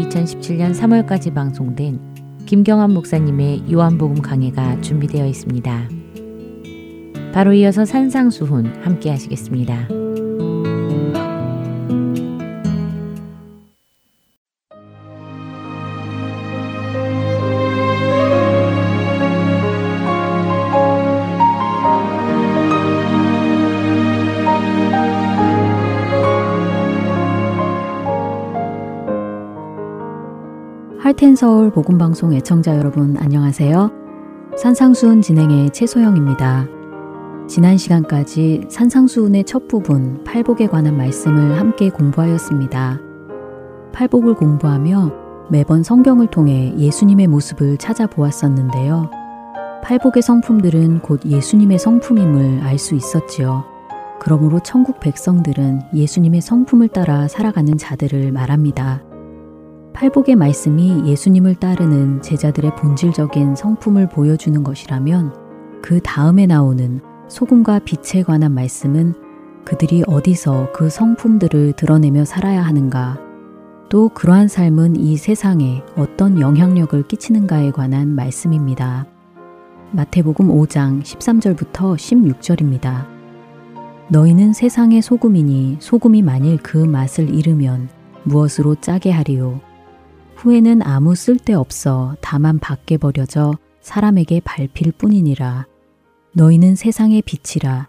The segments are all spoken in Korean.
2017년 3월까지 방송된 김경환 목사님의 요한복음 강해가 준비되어 있습니다. 바로 이어서 산상수훈 함께 하시겠습니다. 할텐 서울 복음 방송 애청자 여러분 안녕하세요. 산상수훈 진행의 최소영입니다. 지난 시간까지 산상수훈의 첫 부분 팔복에 관한 말씀을 함께 공부하였습니다. 팔복을 공부하며 매번 성경을 통해 예수님의 모습을 찾아보았었는데요. 팔복의 성품들은 곧 예수님의 성품임을 알 수 있었지요. 그러므로 천국 백성들은 예수님의 성품을 따라 살아가는 자들을 말합니다. 팔복의 말씀이 예수님을 따르는 제자들의 본질적인 성품을 보여주는 것이라면 그 다음에 나오는 소금과 빛에 관한 말씀은 그들이 어디서 그 성품들을 드러내며 살아야 하는가, 또 그러한 삶은 이 세상에 어떤 영향력을 끼치는가에 관한 말씀입니다. 마태복음 5장 13절부터 16절입니다. 너희는 세상의 소금이니 소금이 만일 그 맛을 잃으면 무엇으로 짜게 하리요? 후에는 아무 쓸데 없어 다만 밖에 버려져 사람에게 밟힐 뿐이니라. 너희는 세상의 빛이라.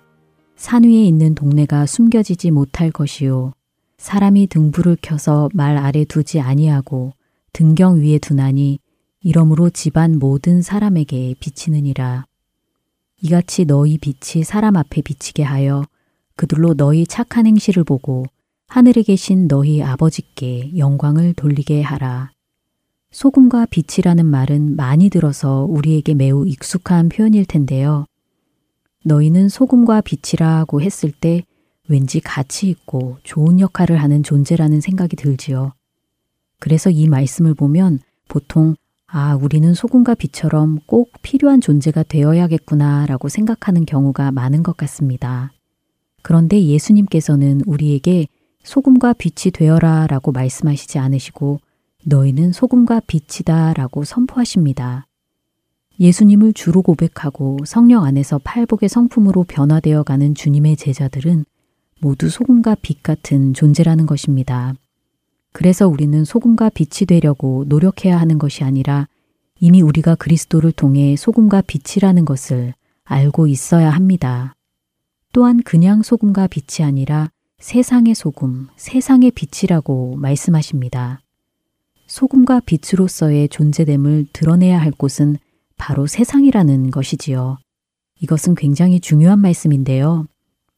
산 위에 있는 동네가 숨겨지지 못할 것이요. 사람이 등불을 켜서 말 아래 두지 아니하고 등경 위에 두나니 이러므로 집안 모든 사람에게 비치느니라. 이같이 너희 빛이 사람 앞에 비치게 하여 그들로 너희 착한 행실을 보고 하늘에 계신 너희 아버지께 영광을 돌리게 하라. 소금과 빛이라는 말은 많이 들어서 우리에게 매우 익숙한 표현일 텐데요. 너희는 소금과 빛이라고 했을 때 왠지 가치 있고 좋은 역할을 하는 존재라는 생각이 들지요. 그래서 이 말씀을 보면 보통 아, 우리는 소금과 빛처럼 꼭 필요한 존재가 되어야겠구나 라고 생각하는 경우가 많은 것 같습니다. 그런데 예수님께서는 우리에게 소금과 빛이 되어라 라고 말씀하시지 않으시고 너희는 소금과 빛이다 라고 선포하십니다. 예수님을 주로 고백하고 성령 안에서 팔복의 성품으로 변화되어 가는 주님의 제자들은 모두 소금과 빛 같은 존재라는 것입니다. 그래서 우리는 소금과 빛이 되려고 노력해야 하는 것이 아니라 이미 우리가 그리스도를 통해 소금과 빛이라는 것을 알고 있어야 합니다. 또한 그냥 소금과 빛이 아니라 세상의 소금, 세상의 빛이라고 말씀하십니다. 소금과 빛으로서의 존재됨을 드러내야 할 곳은 바로 세상이라는 것이지요. 이것은 굉장히 중요한 말씀인데요.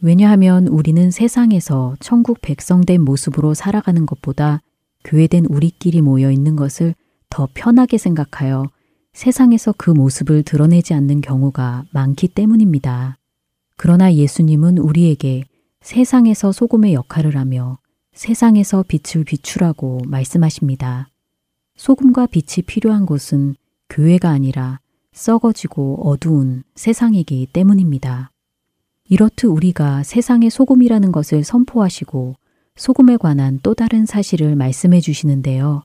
왜냐하면 우리는 세상에서 천국 백성된 모습으로 살아가는 것보다 교회된 우리끼리 모여 있는 것을 더 편하게 생각하여 세상에서 그 모습을 드러내지 않는 경우가 많기 때문입니다. 그러나 예수님은 우리에게 세상에서 소금의 역할을 하며 세상에서 빛을 비추라고 말씀하십니다. 소금과 빛이 필요한 곳은 교회가 아니라 썩어지고 어두운 세상이기 때문입니다. 이렇듯 우리가 세상의 소금이라는 것을 선포하시고 소금에 관한 또 다른 사실을 말씀해 주시는데요.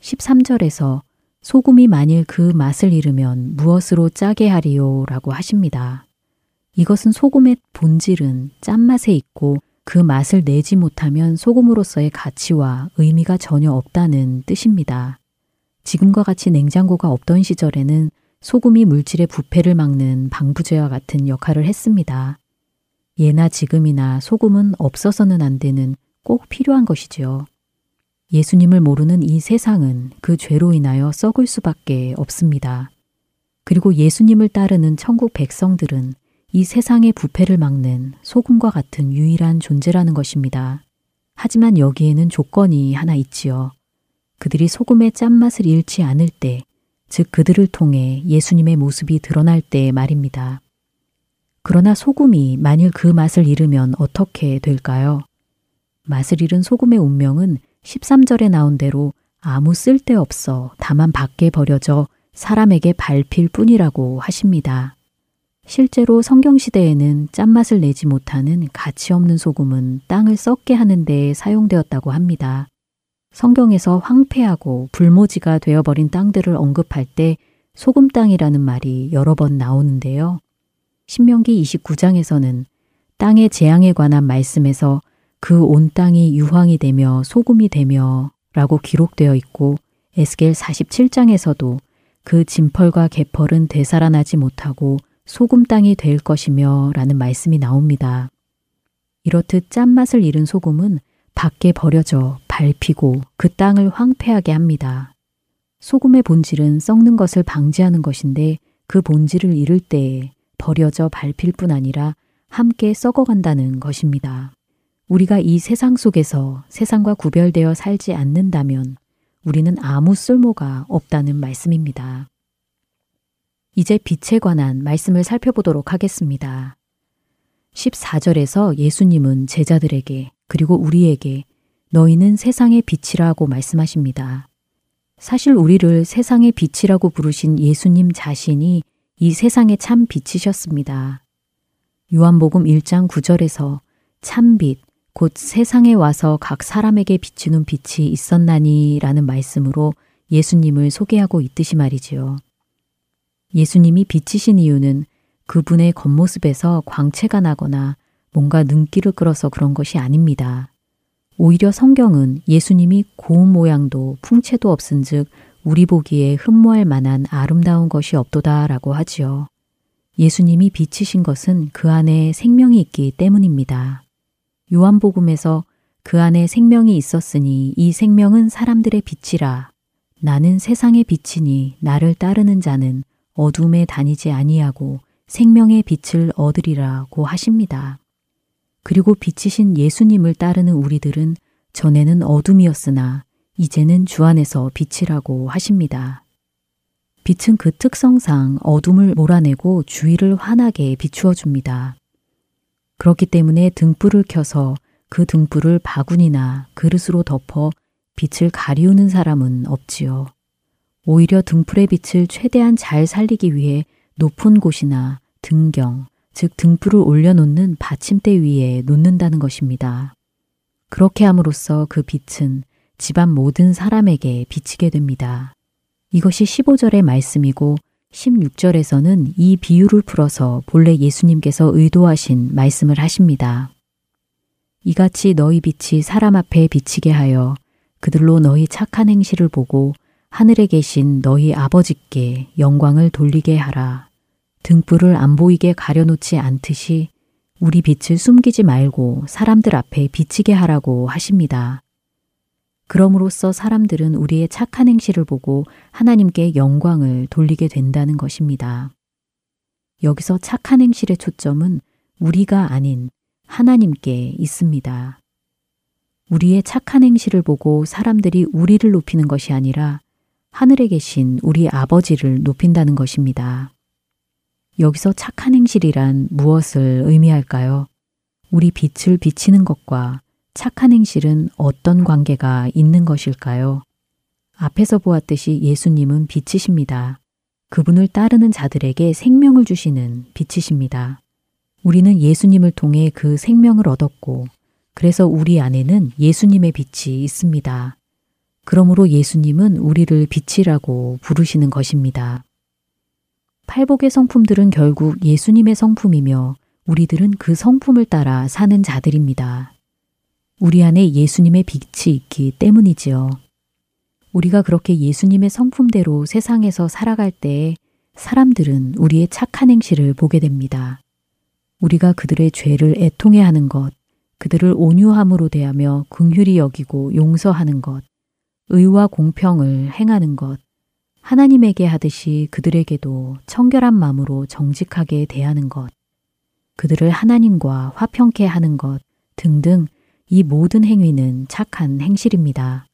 13절에서 소금이 만일 그 맛을 잃으면 무엇으로 짜게 하리요? 라고 하십니다. 이것은 소금의 본질은 짠맛에 있고 그 맛을 내지 못하면 소금으로서의 가치와 의미가 전혀 없다는 뜻입니다. 지금과 같이 냉장고가 없던 시절에는 소금이 물질의 부패를 막는 방부제와 같은 역할을 했습니다. 예나 지금이나 소금은 없어서는 안 되는 꼭 필요한 것이지요. 예수님을 모르는 이 세상은 그 죄로 인하여 썩을 수밖에 없습니다. 그리고 예수님을 따르는 천국 백성들은 이 세상의 부패를 막는 소금과 같은 유일한 존재라는 것입니다. 하지만 여기에는 조건이 하나 있지요. 그들이 소금의 짠맛을 잃지 않을 때, 즉 그들을 통해 예수님의 모습이 드러날 때 말입니다. 그러나 소금이 만일 그 맛을 잃으면 어떻게 될까요? 맛을 잃은 소금의 운명은 13절에 나온 대로 아무 쓸데없어 다만 밖에 버려져 사람에게 밟힐 뿐이라고 하십니다. 실제로 성경시대에는 짠맛을 내지 못하는 가치 없는 소금은 땅을 썩게 하는 데 사용되었다고 합니다. 성경에서 황폐하고 불모지가 되어버린 땅들을 언급할 때 소금 땅이라는 말이 여러 번 나오는데요. 신명기 29장에서는 땅의 재앙에 관한 말씀에서 그 온 땅이 유황이 되며 소금이 되며 라고 기록되어 있고 에스겔 47장에서도 그 진펄과 개펄은 되살아나지 못하고 소금 땅이 될 것이며 라는 말씀이 나옵니다. 이렇듯 짠맛을 잃은 소금은 밖에 버려져 밟히고 그 땅을 황폐하게 합니다. 소금의 본질은 썩는 것을 방지하는 것인데 그 본질을 잃을 때에 버려져 밟힐 뿐 아니라 함께 썩어간다는 것입니다. 우리가 이 세상 속에서 세상과 구별되어 살지 않는다면 우리는 아무 쓸모가 없다는 말씀입니다. 이제 빛에 관한 말씀을 살펴보도록 하겠습니다. 14절에서 예수님은 제자들에게 그리고 우리에게 너희는 세상의 빛이라고 말씀하십니다. 사실 우리를 세상의 빛이라고 부르신 예수님 자신이 이 세상의 참 빛이셨습니다. 요한복음 1장 9절에서 참 빛, 곧 세상에 와서 각 사람에게 비추는 빛이 있었나니 라는 말씀으로 예수님을 소개하고 있듯이 말이지요. 예수님이 빛이신 이유는 그분의 겉모습에서 광채가 나거나 뭔가 눈길을 끌어서 그런 것이 아닙니다. 오히려 성경은 예수님이 고운 모양도 풍채도 없은 즉 우리 보기에 흠모할 만한 아름다운 것이 없도다 라고 하지요. 예수님이 빛이신 것은 그 안에 생명이 있기 때문입니다. 요한복음에서 그 안에 생명이 있었으니 이 생명은 사람들의 빛이라. 나는 세상의 빛이니 나를 따르는 자는 어둠에 다니지 아니하고 생명의 빛을 얻으리라고 하십니다. 그리고 빛이신 예수님을 따르는 우리들은 전에는 어둠이었으나 이제는 주 안에서 빛이라고 하십니다. 빛은 그 특성상 어둠을 몰아내고 주위를 환하게 비추어 줍니다. 그렇기 때문에 등불을 켜서 그 등불을 바구니나 그릇으로 덮어 빛을 가리우는 사람은 없지요. 오히려 등불의 빛을 최대한 잘 살리기 위해 높은 곳이나 등경, 즉 등불을 올려놓는 받침대 위에 놓는다는 것입니다. 그렇게 함으로써 그 빛은 집안 모든 사람에게 비치게 됩니다. 이것이 15절의 말씀이고 16절에서는 이 비유를 풀어서 본래 예수님께서 의도하신 말씀을 하십니다. 이같이 너희 빛이 사람 앞에 비치게 하여 그들로 너희 착한 행실을 보고 하늘에 계신 너희 아버지께 영광을 돌리게 하라. 등불을 안 보이게 가려놓지 않듯이 우리 빛을 숨기지 말고 사람들 앞에 비치게 하라고 하십니다. 그럼으로써 사람들은 우리의 착한 행실을 보고 하나님께 영광을 돌리게 된다는 것입니다. 여기서 착한 행실의 초점은 우리가 아닌 하나님께 있습니다. 우리의 착한 행실을 보고 사람들이 우리를 높이는 것이 아니라 하늘에 계신 우리 아버지를 높인다는 것입니다. 여기서 착한 행실이란 무엇을 의미할까요? 우리 빛을 비치는 것과 착한 행실은 어떤 관계가 있는 것일까요? 앞에서 보았듯이 예수님은 빛이십니다. 그분을 따르는 자들에게 생명을 주시는 빛이십니다. 우리는 예수님을 통해 그 생명을 얻었고, 그래서 우리 안에는 예수님의 빛이 있습니다. 그러므로 예수님은 우리를 빛이라고 부르시는 것입니다. 팔복의 성품들은 결국 예수님의 성품이며 우리들은 그 성품을 따라 사는 자들입니다. 우리 안에 예수님의 빛이 있기 때문이지요. 우리가 그렇게 예수님의 성품대로 세상에서 살아갈 때 사람들은 우리의 착한 행실을 보게 됩니다. 우리가 그들의 죄를 애통해 하는 것, 그들을 온유함으로 대하며 긍휼히 여기고 용서하는 것, 의와 공평을 행하는 것, 하나님에게 하듯이 그들에게도 청결한 마음으로 정직하게 대하는 것, 그들을 하나님과 화평케 하는 것 등등 이 모든 행위는 착한 행실입니다.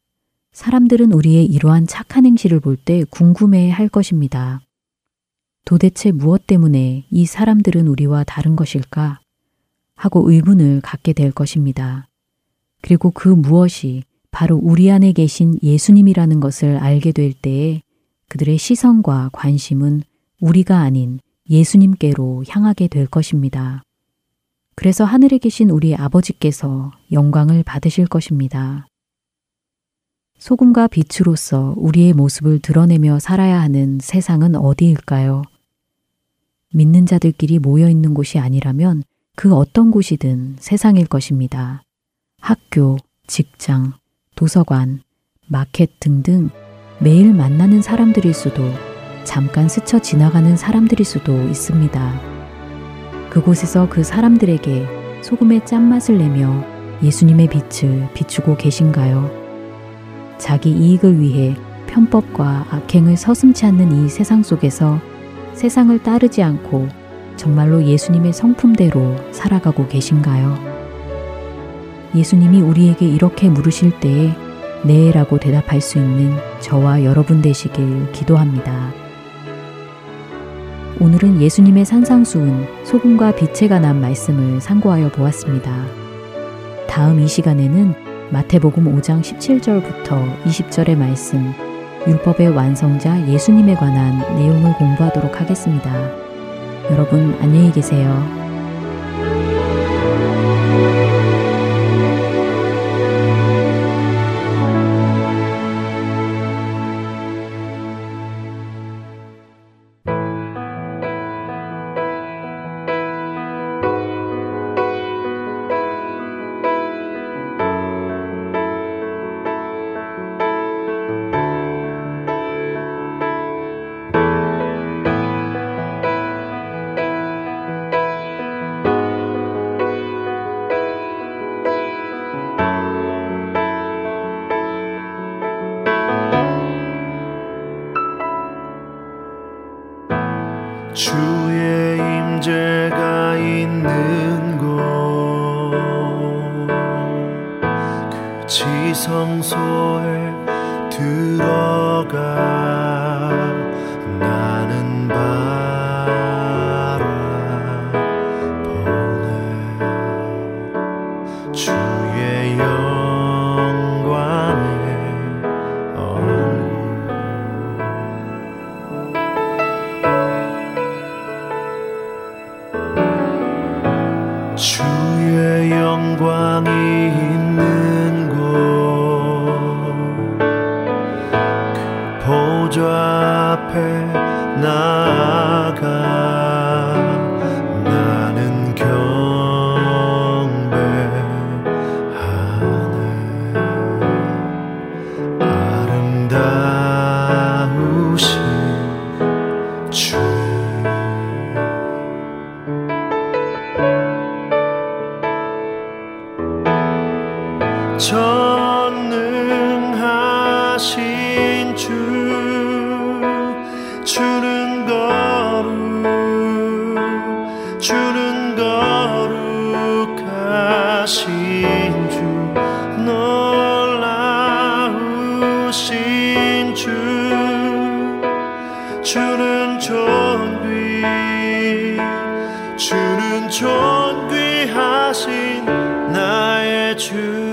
사람들은 우리의 이러한 착한 행실을 볼 때 궁금해 할 것입니다. 도대체 무엇 때문에 이 사람들은 우리와 다른 것일까? 하고 의문을 갖게 될 것입니다. 그리고 그 무엇이 바로 우리 안에 계신 예수님이라는 것을 알게 될 때에 그들의 시선과 관심은 우리가 아닌 예수님께로 향하게 될 것입니다. 그래서 하늘에 계신 우리 아버지께서 영광을 받으실 것입니다. 소금과 빛으로서 우리의 모습을 드러내며 살아야 하는 세상은 어디일까요? 믿는 자들끼리 모여 있는 곳이 아니라면 그 어떤 곳이든 세상일 것입니다. 학교, 직장, 도서관, 마켓 등등 매일 만나는 사람들일 수도 잠깐 스쳐 지나가는 사람들일 수도 있습니다. 그곳에서 그 사람들에게 소금의 짠맛을 내며 예수님의 빛을 비추고 계신가요? 자기 이익을 위해 편법과 악행을 서슴치 않는 이 세상 속에서 세상을 따르지 않고 정말로 예수님의 성품대로 살아가고 계신가요? 예수님이 우리에게 이렇게 물으실 때에 네 라고 대답할 수 있는 저와 여러분 되시길 기도합니다. 오늘은 예수님의 산상수훈 소금과 빛에 관한 말씀을 상고하여 보았습니다. 다음 이 시간에는 마태복음 5장 17절부터 20절의 말씀 율법의 완성자 예수님에 관한 내용을 공부하도록 하겠습니다. 여러분 안녕히 계세요. tu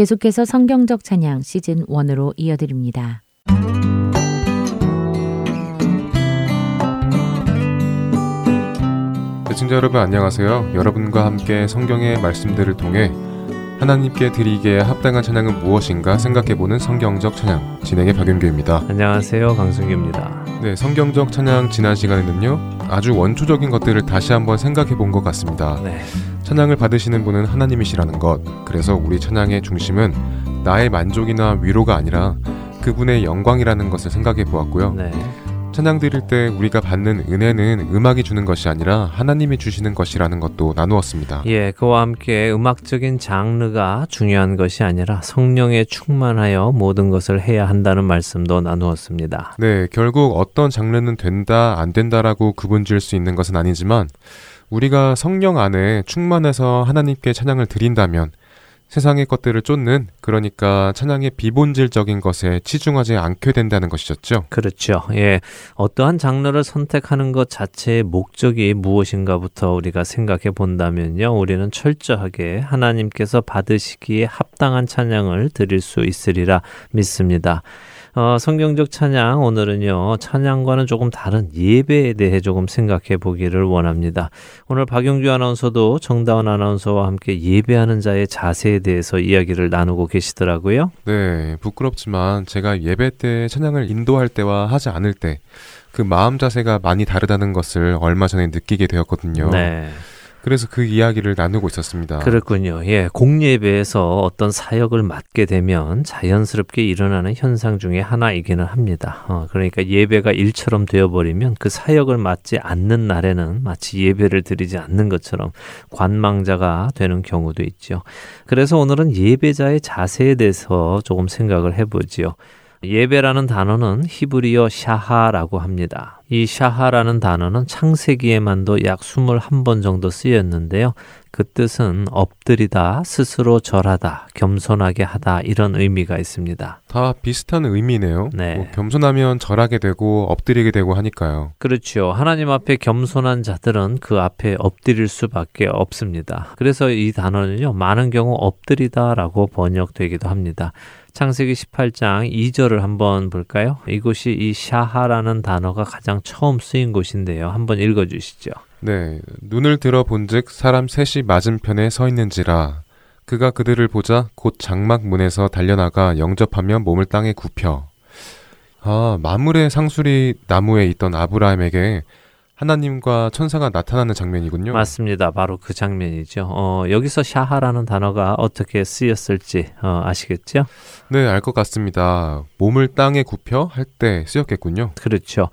계속해서 성경적 찬양 시즌 1으로 이어드립니다. 애청자 여러분 안녕하세요. 여러분과 함께 성경의 말씀들을 통해 하나님께 드리기에 합당한 찬양은 무엇인가 생각해보는 성경적 찬양 진행의 박윤규입니다. 안녕하세요. 강승규입니다. 네, 성경적 찬양 지난 시간에는요 아주 원초적인 것들을 다시 한번 생각해본 것 같습니다. 네. 찬양을 받으시는 분은 하나님이시라는 것. 그래서 우리 찬양의 중심은 나의 만족이나 위로가 아니라 그분의 영광이라는 것을 생각해 보았고요. 네. 찬양 드릴 때 우리가 받는 은혜는 음악이 주는 것이 아니라 하나님이 주시는 것이라는 것도 나누었습니다. 예, 그와 함께 음악적인 장르가 중요한 것이 아니라 성령에 충만하여 모든 것을 해야 한다는 말씀도 나누었습니다. 네, 결국 어떤 장르는 된다, 안 된다라고 구분 지을 수 있는 것은 아니지만 우리가 성령 안에 충만해서 하나님께 찬양을 드린다면 세상의 것들을 쫓는 그러니까 찬양의 비본질적인 것에 치중하지 않게 된다는 것이었죠. 그렇죠. 예. 어떠한 장르를 선택하는 것 자체의 목적이 무엇인가부터 우리가 생각해 본다면요. 우리는 철저하게 하나님께서 받으시기에 합당한 찬양을 드릴 수 있으리라 믿습니다. 어, 성경적 찬양 오늘은요 찬양과는 조금 다른 예배에 대해 조금 생각해 보기를 원합니다. 오늘 박용주 아나운서도 정다운 아나운서와 함께 예배하는 자의 자세에 대해서 이야기를 나누고 계시더라고요. 네, 부끄럽지만 제가 예배 때 찬양을 인도할 때와 하지 않을 때 그 마음 자세가 많이 다르다는 것을 얼마 전에 느끼게 되었거든요. 네. 그래서 그 이야기를 나누고 있었습니다. 그렇군요. 예, 공예배에서 어떤 사역을 맡게 되면 자연스럽게 일어나는 현상 중에 하나이기는 합니다. 어, 그러니까 예배가 일처럼 되어버리면 그 사역을 맡지 않는 날에는 마치 예배를 드리지 않는 것처럼 관망자가 되는 경우도 있죠. 그래서 오늘은 예배자의 자세에 대해서 조금 생각을 해보지요. 예배라는 단어는 히브리어 샤하라고 합니다. 이 샤하라는 단어는 창세기에만도 약 21번 정도 쓰였는데요. 그 뜻은 엎드리다, 스스로 절하다, 겸손하게 하다 이런 의미가 있습니다. 다 비슷한 의미네요. 네. 뭐 겸손하면 절하게 되고 엎드리게 되고 하니까요. 그렇죠. 하나님 앞에 겸손한 자들은 그 앞에 엎드릴 수밖에 없습니다. 그래서 이 단어는요. 많은 경우 엎드리다라고 번역되기도 합니다. 창세기 18장 2절을 한번 볼까요? 이곳이 이 샤하라는 단어가 가장 처음 쓰인 곳인데요. 한번 읽어 주시죠. 네. 눈을 들어 본즉 사람 셋이 맞은편에 서 있는지라 그가 그들을 보자 곧 장막 문에서 달려나가 영접하며 몸을 땅에 굽혀 아, 마물의 상수리 나무에 있던 아브라함에게 하나님과 천사가 나타나는 장면이군요. 맞습니다. 바로 그 장면이죠. 어, 여기서 샤하라는 단어가 어떻게 쓰였을지 어, 아시겠죠? 네, 알 것 같습니다. 몸을 땅에 굽혀 할 때 쓰였겠군요. 그렇죠.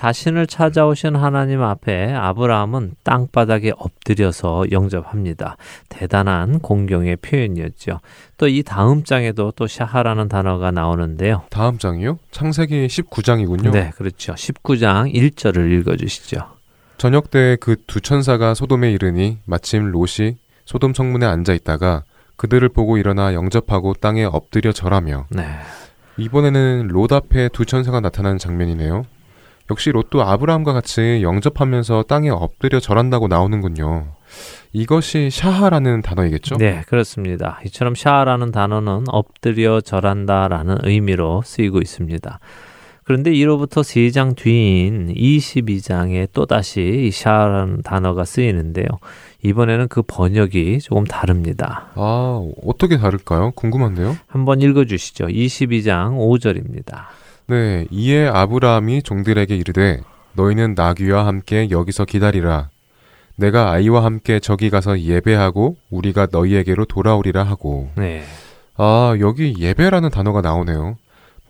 자신을 찾아오신 하나님 앞에 아브라함은 땅바닥에 엎드려서 영접합니다. 대단한 공경의 표현이었죠. 또 이 다음 장에도 또 샤하라는 단어가 나오는데요. 다음 장이요? 창세기 19장이군요. 네, 그렇죠. 19장 1절을 읽어 주시죠. 저녁 때 그 두 천사가 소돔에 이르니 마침 롯이 소돔 성문에 앉아 있다가 그들을 보고 일어나 영접하고 땅에 엎드려 절하며 네. 이번에는 롯 앞에 두 천사가 나타나는 장면이네요. 역시 롯도 아브라함과 같이 영접하면서 땅에 엎드려 절한다고 나오는군요. 이것이 샤하라는 단어이겠죠? 네, 그렇습니다. 이처럼 샤하라는 단어는 엎드려 절한다라는 의미로 쓰이고 있습니다. 그런데 이로부터 3장 뒤인 22장에 또다시 샤하라는 단어가 쓰이는데요. 이번에는 그 번역이 조금 다릅니다. 아, 어떻게 다를까요? 궁금한데요? 한번 읽어 주시죠. 22장 5절입니다. 네, 이에 아브라함이 종들에게 이르되 너희는 나귀와 함께 여기서 기다리라. 내가 아이와 함께 저기 가서 예배하고 우리가 너희에게로 돌아오리라 하고. 네. 아, 여기 예배라는 단어가 나오네요.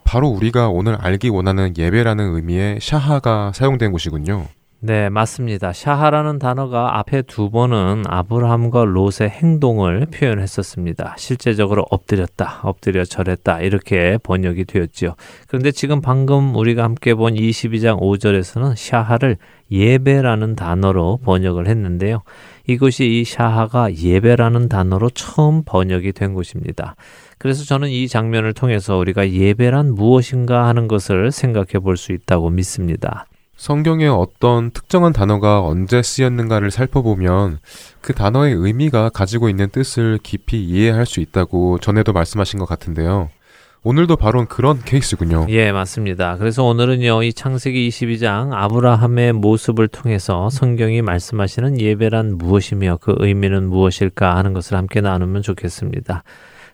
바로 우리가 오늘 알기 원하는 예배라는 의미의 샤하가 사용된 곳이군요. 네, 맞습니다. 샤하라는 단어가 앞에 두 번은 아브라함과 롯의 행동을 표현했었습니다. 실제적으로 엎드렸다, 엎드려 절했다 이렇게 번역이 되었지요. 그런데 지금 방금 우리가 함께 본 22장 5절에서는 샤하를 예배라는 단어로 번역을 했는데요. 이것이 이 샤하가 예배라는 단어로 처음 번역이 된 곳입니다. 그래서 저는 이 장면을 통해서 우리가 예배란 무엇인가 하는 것을 생각해 볼 수 있다고 믿습니다. 성경에 어떤 특정한 단어가 언제 쓰였는가를 살펴보면 그 단어의 의미가 가지고 있는 뜻을 깊이 이해할 수 있다고 전에도 말씀하신 것 같은데요. 오늘도 바로 그런 케이스군요. 예, 맞습니다. 그래서 오늘은요, 이 창세기 22장 아브라함의 모습을 통해서 성경이 말씀하시는 예배란 무엇이며 그 의미는 무엇일까 하는 것을 함께 나누면 좋겠습니다.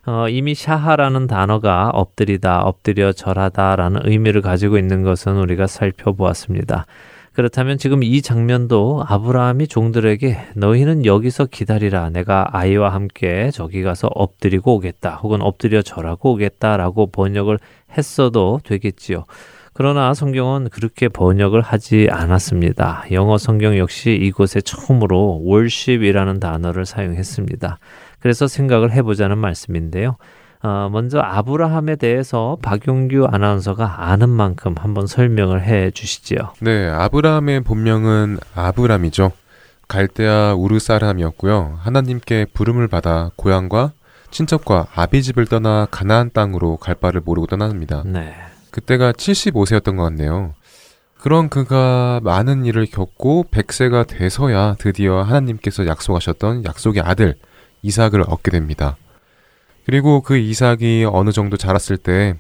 어, 이미 샤하라는 단어가 엎드리다, 엎드려 절하다라는 의미를 가지고 있는 것은 우리가 살펴보았습니다. 그렇다면 지금 이 장면도 아브라함이 종들에게 너희는 여기서 기다리라. 내가 아이와 함께 저기 가서 엎드리고 오겠다. 혹은 엎드려 절하고 오겠다라고 번역을 했어도 되겠지요. 그러나 성경은 그렇게 번역을 하지 않았습니다. 영어 성경 역시 이곳에 처음으로 worship이라는 단어를 사용했습니다. 그래서 생각을 해보자는 말씀인데요. 어, 먼저 아브라함에 대해서 박용규 아나운서가 아는 만큼 한번 설명을 해 주시지요. 네, 아브라함의 본명은 아브람이죠. 갈대아 우르 사람이었고요. 하나님께 부름을 받아 고향과 친척과 아비 집을 떠나 가나안 땅으로 갈 바를 모르고 떠납니다. 네. 그때가 75세였던 것 같네요. 그런 그가 많은 일을 겪고 100세가 돼서야 드디어 하나님께서 약속하셨던 약속의 아들 이삭을 얻게 됩니다. 그리고 그 이삭이 어느 정도 자랐을 때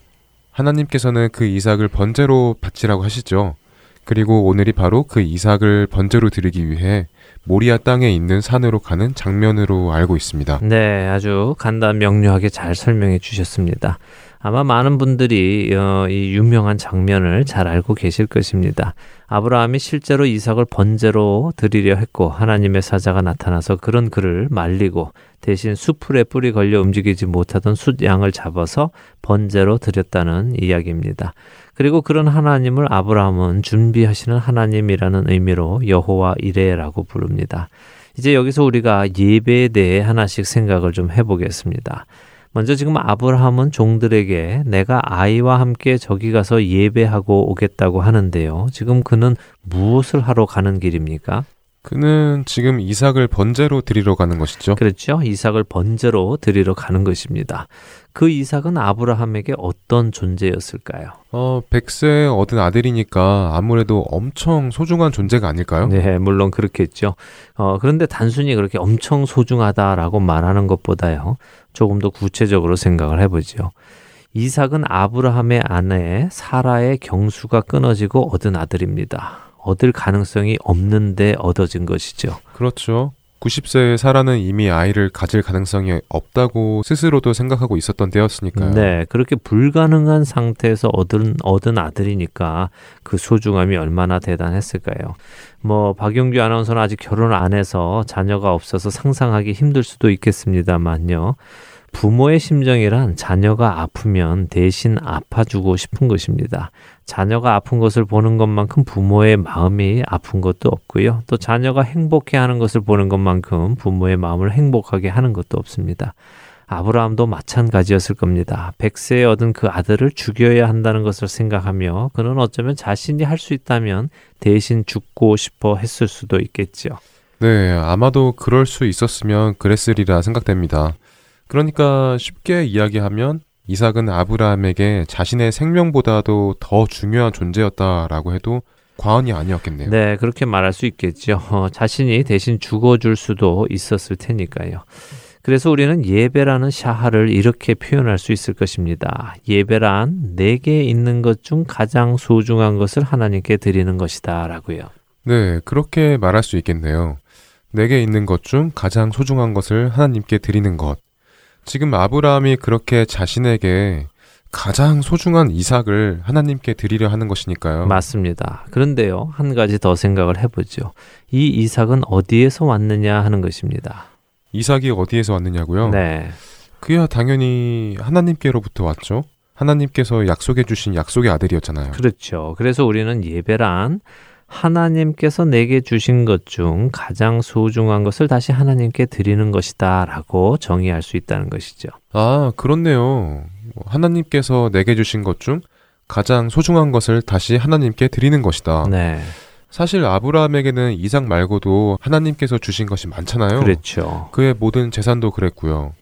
하나님께서는 그 이삭을 번제로 바치라고 하시죠. 그리고 오늘이 바로 그 이삭을 번제로 드리기 위해 모리아 땅에 있는 산으로 가는 장면으로 알고 있습니다. 네, 아주 간단 명료하게 잘 설명해 주셨습니다. 아마 많은 분들이 어, 이 유명한 장면을 잘 알고 계실 것입니다. 아브라함이 실제로 이삭을 번제로 드리려 했고 하나님의 사자가 나타나서 그런 그를 말리고 대신 수풀에 뿔이 걸려 움직이지 못하던 숫양을 잡아서 번제로 드렸다는 이야기입니다. 그리고 그런 하나님을 아브라함은 준비하시는 하나님이라는 의미로 여호와 이레라고 부릅니다. 이제 여기서 우리가 예배에 대해 하나씩 생각을 좀 해보겠습니다. 먼저 지금 아브라함은 종들에게 내가 아이와 함께 저기 가서 예배하고 오겠다고 하는데요. 지금 그는 무엇을 하러 가는 길입니까? 그는 지금 이삭을 번제로 드리러 가는 것이죠. 그렇죠. 이삭을 번제로 드리러 가는 것입니다. 그 이삭은 아브라함에게 어떤 존재였을까요? 어, 백세 얻은 아들이니까 아무래도 엄청 소중한 존재가 아닐까요? 네, 물론 그렇겠죠. 어, 그런데 단순히 그렇게 엄청 소중하다라고 말하는 것보다요. 조금 더 구체적으로 생각을 해보죠. 이삭은 아브라함의 아내 사라의 경수가 끊어지고 얻은 아들입니다. 얻을 가능성이 없는데 얻어진 것이죠. 그렇죠. 90세의 사라는 이미 아이를 가질 가능성이 없다고 스스로도 생각하고 있었던 때였으니까요. 네, 그렇게 불가능한 상태에서 얻은 얻은 아들이니까 그 소중함이 얼마나 대단했을까요? 뭐 박용규 아나운서는 아직 결혼 안 해서 자녀가 없어서 상상하기 힘들 수도 있겠습니다만요. 부모의 심정이란 자녀가 아프면 대신 아파주고 싶은 것입니다. 자녀가 아픈 것을 보는 것만큼 부모의 마음이 아픈 것도 없고요. 또 자녀가 행복해 하는 것을 보는 것만큼 부모의 마음을 행복하게 하는 것도 없습니다. 아브라함도 마찬가지였을 겁니다. 백세에 얻은 그 아들을 죽여야 한다는 것을 생각하며 그는 어쩌면 자신이 할 수 있다면 대신 죽고 싶어 했을 수도 있겠죠. 네, 아마도 그럴 수 있었으면 그랬으리라 생각됩니다. 그러니까 쉽게 이야기하면 이삭은 아브라함에게 자신의 생명보다도 더 중요한 존재였다라고 해도 과언이 아니었겠네요. 네, 그렇게 말할 수 있겠죠. 어, 자신이 대신 죽어줄 수도 있었을 테니까요. 그래서 우리는 예배라는 샤하를 이렇게 표현할 수 있을 것입니다. 예배란 내게 있는 것 중 가장 소중한 것을 하나님께 드리는 것이다 라고요. 네, 그렇게 말할 수 있겠네요. 내게 있는 것 중 가장 소중한 것을 하나님께 드리는 것. 지금 아브라함이 그렇게 자신에게 가장 소중한 이삭을 하나님께 드리려 하는 것이니까요. 맞습니다. 그런데요, 한 가지 더 생각을 해보죠. 이 이삭은 어디에서 왔느냐 하는 것입니다. 이삭이 어디에서 왔느냐고요? 네. 그야 당연히 하나님께로부터 왔죠. 하나님께서 약속해 주신 약속의 아들이었잖아요. 그렇죠. 그래서 우리는 예배란 하나님께서 내게 주신 것 중 가장 소중한 것을 다시 하나님께 드리는 것이다 라고 정의할 수 있다는 것이죠. 아, 그렇네요. 하나님께서 내게 주신 것 중 가장 소중한 것을 다시 하나님께 드리는 것이다. 네. 사실 아브라함에게는 이삭 말고도 하나님께서 주신 것이 많잖아요. 그렇죠. 그의 모든 재산도 그랬고요.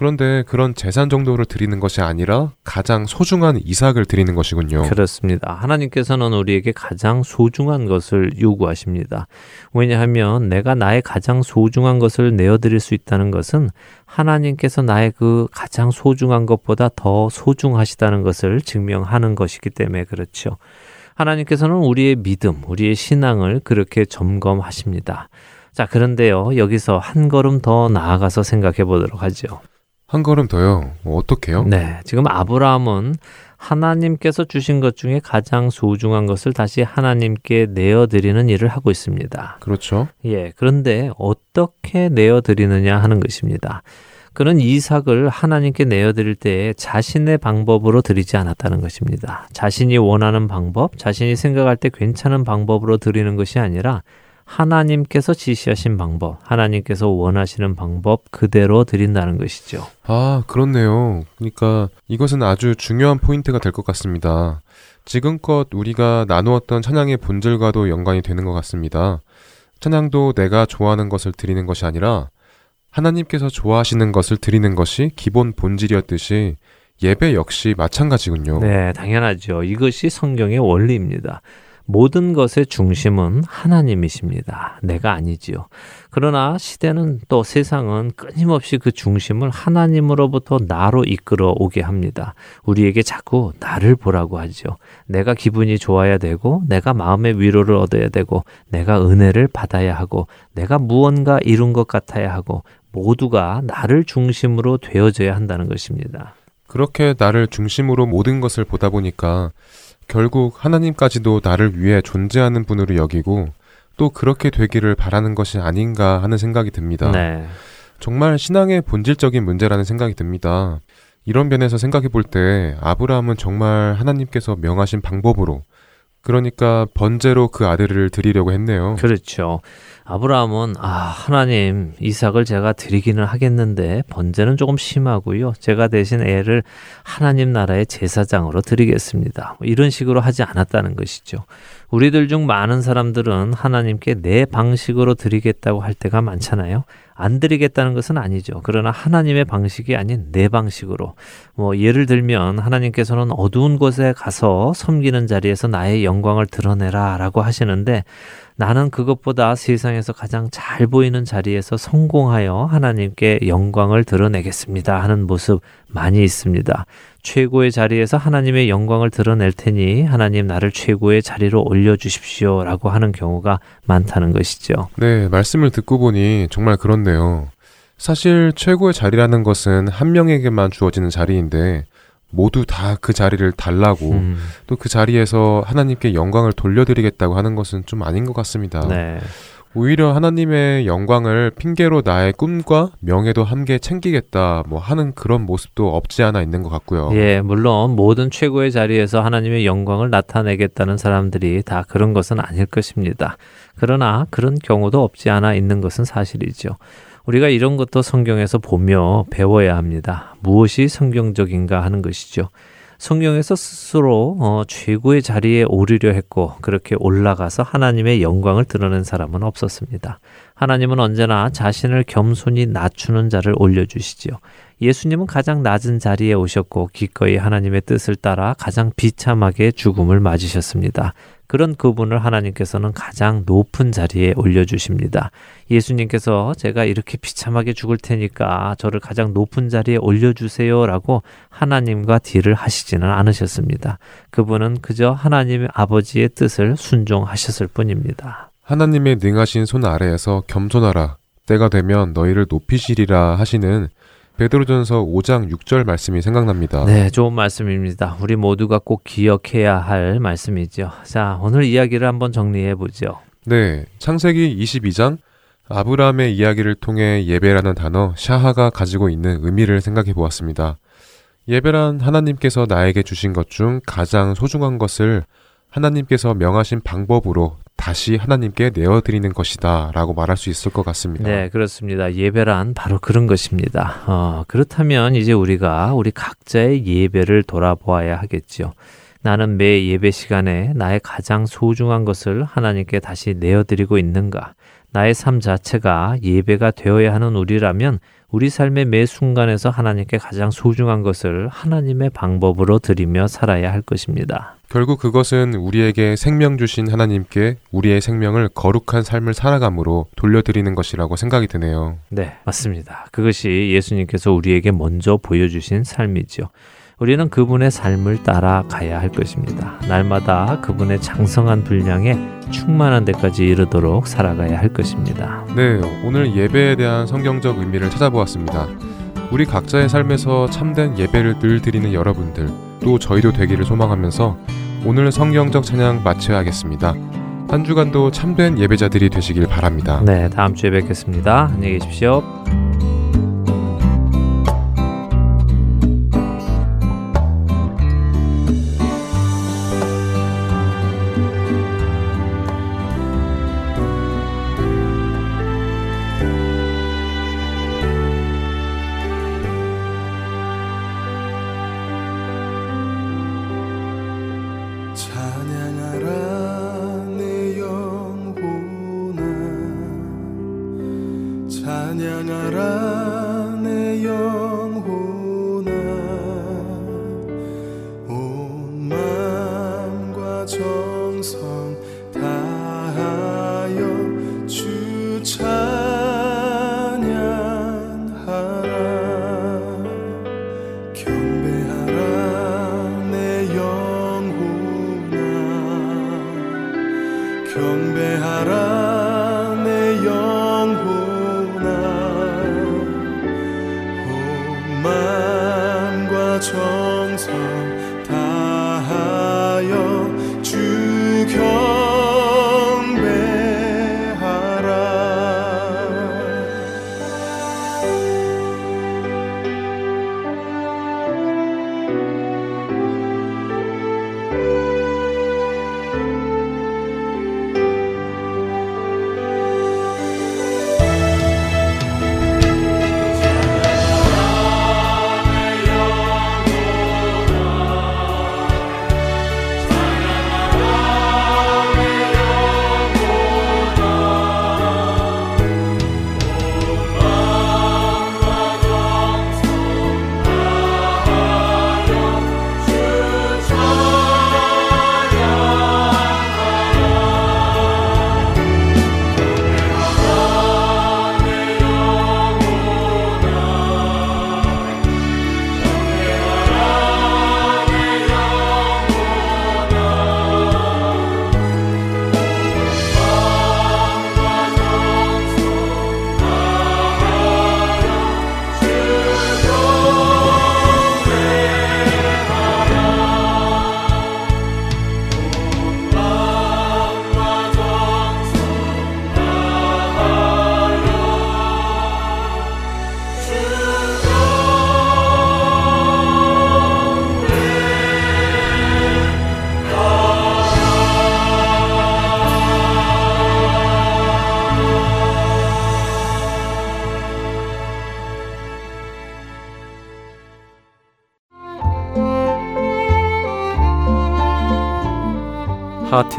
그런데 그런 재산 정도를 드리는 것이 아니라 가장 소중한 이삭을 드리는 것이군요. 그렇습니다. 하나님께서는 우리에게 가장 소중한 것을 요구하십니다. 왜냐하면 내가 나의 가장 소중한 것을 내어드릴 수 있다는 것은 하나님께서 나의 그 가장 소중한 것보다 더 소중하시다는 것을 증명하는 것이기 때문에 그렇죠. 하나님께서는 우리의 믿음, 우리의 신앙을 그렇게 점검하십니다. 자, 그런데요, 여기서 한 걸음 더 나아가서 생각해 보도록 하죠. 한 걸음 더요. 뭐 어떻게요? 네. 지금 아브라함은 하나님께서 주신 것 중에 가장 소중한 것을 다시 하나님께 내어드리는 일을 하고 있습니다. 그렇죠. 예. 그런데 어떻게 내어드리느냐 하는 것입니다. 그는 이삭을 하나님께 내어드릴 때 자신의 방법으로 드리지 않았다는 것입니다. 자신이 원하는 방법, 자신이 생각할 때 괜찮은 방법으로 드리는 것이 아니라 하나님께서 지시하신 방법, 하나님께서 원하시는 방법 그대로 드린다는 것이죠. 아, 그렇네요. 그러니까 이것은 아주 중요한 포인트가 될 것 같습니다. 지금껏 우리가 나누었던 찬양의 본질과도 연관이 되는 것 같습니다. 찬양도 내가 좋아하는 것을 드리는 것이 아니라 하나님께서 좋아하시는 것을 드리는 것이 기본 본질이었듯이 예배 역시 마찬가지군요. 네, 당연하죠. 이것이 성경의 원리입니다. 모든 것의 중심은 하나님이십니다. 내가 아니지요. 그러나 시대는 또 세상은 끊임없이 그 중심을 하나님으로부터 나로 이끌어 오게 합니다. 우리에게 자꾸 나를 보라고 하죠. 내가 기분이 좋아야 되고, 내가 마음의 위로를 얻어야 되고, 내가 은혜를 받아야 하고, 내가 무언가 이룬 것 같아야 하고, 모두가 나를 중심으로 되어져야 한다는 것입니다. 그렇게 나를 중심으로 모든 것을 보다 보니까 결국 하나님까지도 나를 위해 존재하는 분으로 여기고 또 그렇게 되기를 바라는 것이 아닌가 하는 생각이 듭니다. 네. 정말 신앙의 본질적인 문제라는 생각이 듭니다. 이런 면에서 생각해 볼 때 아브라함은 정말 하나님께서 명하신 방법으로 그러니까 번제로 그 아들을 드리려고 했네요. 그렇죠. 아브라함은 아 하나님 이삭을 제가 드리기는 하겠는데 번제는 조금 심하고요. 제가 대신 애를 하나님 나라의 제사장으로 드리겠습니다. 뭐 이런 식으로 하지 않았다는 것이죠. 우리들 중 많은 사람들은 하나님께 내 방식으로 드리겠다고 할 때가 많잖아요. 안 드리겠다는 것은 아니죠. 그러나 하나님의 방식이 아닌 내 방식으로. 뭐 예를 들면 하나님께서는 어두운 곳에 가서 섬기는 자리에서 나의 영광을 드러내라 라고 하시는데 나는 그것보다 세상에서 가장 잘 보이는 자리에서 성공하여 하나님께 영광을 드러내겠습니다 하는 모습 많이 있습니다. 최고의 자리에서 하나님의 영광을 드러낼 테니 하나님 나를 최고의 자리로 올려주십시오 라고 하는 경우가 많다는 것이죠. 네, 말씀을 듣고 보니 정말 그렇네요. 사실 최고의 자리라는 것은 한 명에게만 주어지는 자리인데 모두 다 그 자리를 달라고 음. 또그 자리에서 하나님께 영광을 돌려드리겠다고 하는 것은 좀 아닌 것 같습니다. 네. 오히려 하나님의 영광을 핑계로 나의 꿈과 명예도 함께 챙기겠다 뭐 하는 그런 모습도 없지 않아 있는 것 같고요. 예, 물론 모든 최고의 자리에서 하나님의 영광을 나타내겠다는 사람들이 다 그런 것은 아닐 것입니다. 그러나 그런 경우도 없지 않아 있는 것은 사실이죠. 우리가 이런 것도 성경에서 보며 배워야 합니다. 무엇이 성경적인가 하는 것이죠. 성경에서 스스로 어, 최고의 자리에 오르려 했고 그렇게 올라가서 하나님의 영광을 드러낸 사람은 없었습니다. 하나님은 언제나 자신을 겸손히 낮추는 자를 올려주시지요. 예수님은 가장 낮은 자리에 오셨고 기꺼이 하나님의 뜻을 따라 가장 비참하게 죽음을 맞으셨습니다. 그런 그분을 하나님께서는 가장 높은 자리에 올려주십니다. 예수님께서 제가 이렇게 비참하게 죽을 테니까 저를 가장 높은 자리에 올려주세요 라고 하나님과 딜을 하시지는 않으셨습니다. 그분은 그저 하나님의 아버지의 뜻을 순종하셨을 뿐입니다. 하나님의 능하신 손 아래에서 겸손하라. 때가 되면 너희를 높이시리라 하시는 베드로전서 5장 6절 말씀이 생각납니다. 네, 좋은 말씀입니다. 우리 모두가 꼭 기억해야 할 말씀이죠. 자, 오늘 이야기를 한번 정리해 보죠. 네, 창세기 22장 아브라함의 이야기를 통해 예배라는 단어 샤하가 가지고 있는 의미를 생각해 보았습니다. 예배란 하나님께서 나에게 주신 것 중 가장 소중한 것을 하나님께서 명하신 방법으로 다시 하나님께 내어드리는 것이다 라고 말할 수 있을 것 같습니다. 네, 그렇습니다. 예배란 바로 그런 것입니다. 어, 그렇다면 이제 우리가 우리 각자의 예배를 돌아보아야 하겠죠. 나는 매 예배 시간에 나의 가장 소중한 것을 하나님께 다시 내어드리고 있는가? 나의 삶 자체가 예배가 되어야 하는 우리라면 우리 삶의 매 순간에서 하나님께 가장 소중한 것을 하나님의 방법으로 드리며 살아야 할 것입니다. 결국 그것은 우리에게 생명 주신 하나님께 우리의 생명을 거룩한 삶을 살아감으로 돌려드리는 것이라고 생각이 드네요. 네, 맞습니다. 그것이 예수님께서 우리에게 먼저 보여주신 삶이죠. 우리는 그분의 삶을 따라가야 할 것입니다. 날마다 그분의 장성한 분량에 충만한 데까지 이르도록 살아가야 할 것입니다. 네, 오늘 예배에 대한 성경적 의미를 찾아보았습니다. 우리 각자의 삶에서 참된 예배를 늘 드리는 여러분들, 또 저희도 되기를 소망하면서 오늘 성경적 찬양 마쳐야겠습니다. 한 주간도 참된 예배자들이 되시길 바랍니다. 네, 다음 주에 뵙겠습니다. 안녕히 계십시오.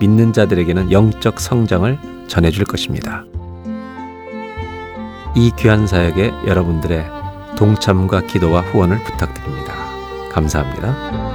믿는 자들에게는 영적 성장을 전해줄 것입니다. 이 귀한 사역에 여러분들의 동참과 기도와 후원을 부탁드립니다. 감사합니다.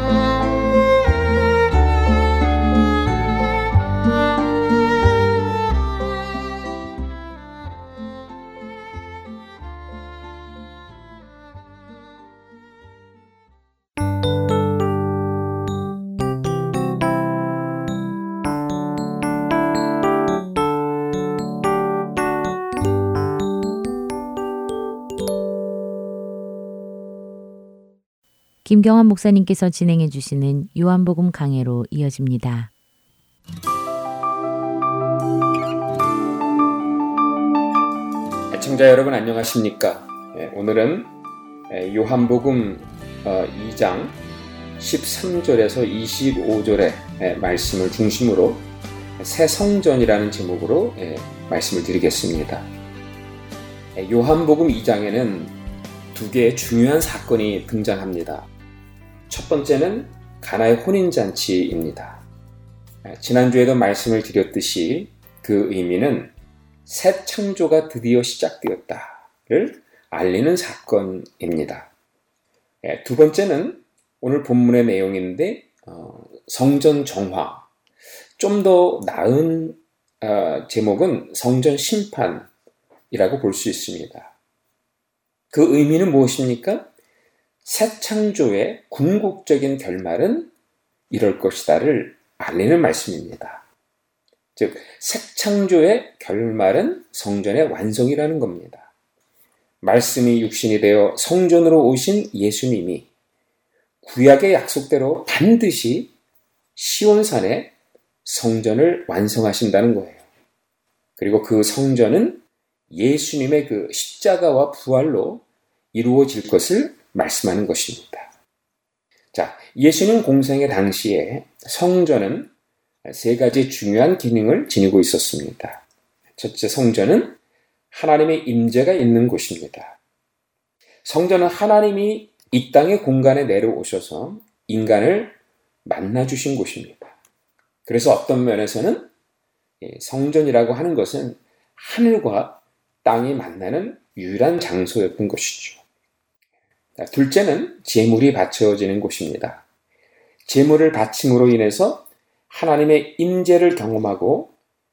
김경환 목사님께서 진행해 주시는 요한복음 강해로 이어집니다. 애청자 여러분 안녕하십니까? 예, 오늘은 예, 요한복음 2장 13절에서 25절의 말씀을 중심으로 새 성전이라는 제목으로 말씀을 드리겠습니다. 요한복음 2장에는 두 개의 중요한 사건이 등장합니다. 첫 번째는 가나의 혼인잔치입니다. 지난주에도 말씀을 드렸듯이 그 의미는 새 창조가 드디어 시작되었다를 알리는 사건입니다. 두 번째는 오늘 본문의 내용인데 어, 성전 정화. 좀 더 나은 어, 제목은 성전 심판이라고 볼 수 있습니다. 그 의미는 무엇입니까? 새 창조의 궁극적인 결말은 이럴 것이다를 알리는 말씀입니다. 즉, 새 창조의 결말은 성전의 완성이라는 겁니다. 말씀이 육신이 되어 성전으로 오신 예수님이 구약의 약속대로 반드시 시온산에 성전을 완성하신다는 거예요. 그리고 그 성전은 예수님의 그 십자가와 부활로 이루어질 것을 말씀하는 것입니다. 자, 예수님 공생의 당시에 성전은 세 가지 중요한 기능을 지니고 있었습니다. 첫째 성전은 하나님의 임재가 있는 곳입니다. 성전은 하나님이 이 땅의 공간에 내려오셔서 인간을 만나 주신 곳입니다. 그래서 어떤 면에서는 성전이라고 하는 것은 하늘과 땅이 만나는 유일한 장소였던 것이죠. 둘째는 제물이 바쳐지는 곳입니다. 제물을 바침으로 인해서 하나님의 임재를 경험하고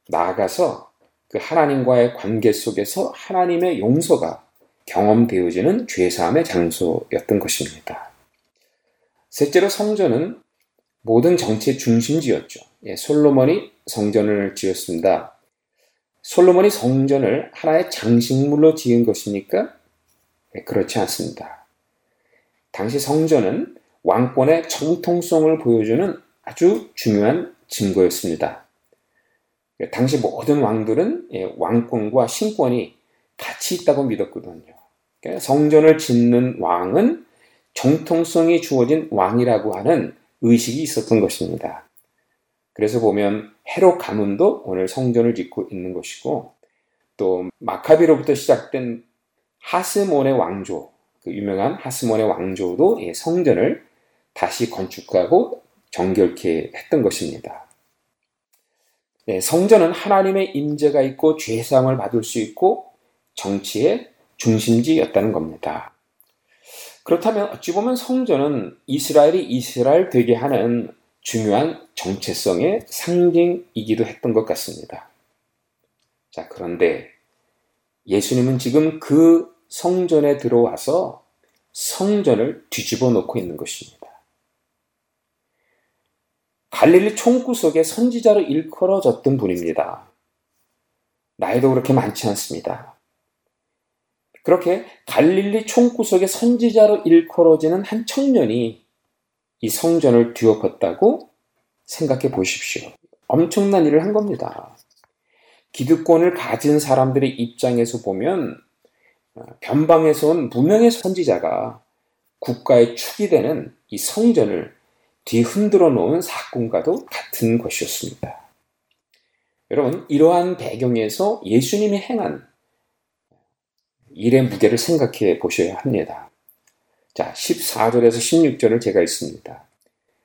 나아가서 그 하나님과의 관계 속에서 하나님의 용서가 경험되어지는 죄사함의 장소였던 것입니다. 셋째로 성전은 모든 정치의 중심지였죠. 예, 솔로몬이 성전을 지었습니다. 솔로몬이 성전을 하나의 장식물로 지은 것입니까? 네, 그렇지 않습니다. 당시 성전은 왕권의 정통성을 보여주는 아주 중요한 증거였습니다. 당시 모든 왕들은 예, 왕권과 신권이 같이 있다고 믿었거든요. 그러니까 성전을 짓는 왕은 정통성이 주어진 왕이라고 하는 의식이 있었던 것입니다. 그래서 보면 헤롯 가문도 오늘 성전을 짓고 있는 것이고 또 마카비로부터 시작된 하스몬의 왕조, 그 유명한 하스몬의 왕조도 성전을 다시 건축하고 정결케 했던 것입니다. 네, 성전은 하나님의 임재가 있고 죄사함을 받을 수 있고 정치의 중심지였다는 겁니다. 그렇다면 어찌 보면 성전은 이스라엘이 이스라엘 되게 하는 중요한 정체성의 상징이기도 했던 것 같습니다. 자, 그런데 예수님은 지금 그 성전에 들어와서 성전을 뒤집어 놓고 있는 것입니다. 갈릴리 총구석에 선지자로 일컬어졌던 분입니다. 나이도 그렇게 많지 않습니다. 그렇게 갈릴리 총구석의 선지자로 일컬어지는 한 청년이 이 성전을 뒤엎었다고 생각해 보십시오. 엄청난 일을 한 겁니다. 기득권을 가진 사람들의 입장에서 보면 어, 변방에서 온 무명의 선지자가 국가의 축이 되는 이 성전을 뒤흔들어 놓은 사건과도 같은 것이었습니다. 여러분, 이러한 배경에서 예수님이 행한 일의 무게를 생각해 보셔야 합니다. 자, 14절에서 16절을 제가 읽습니다.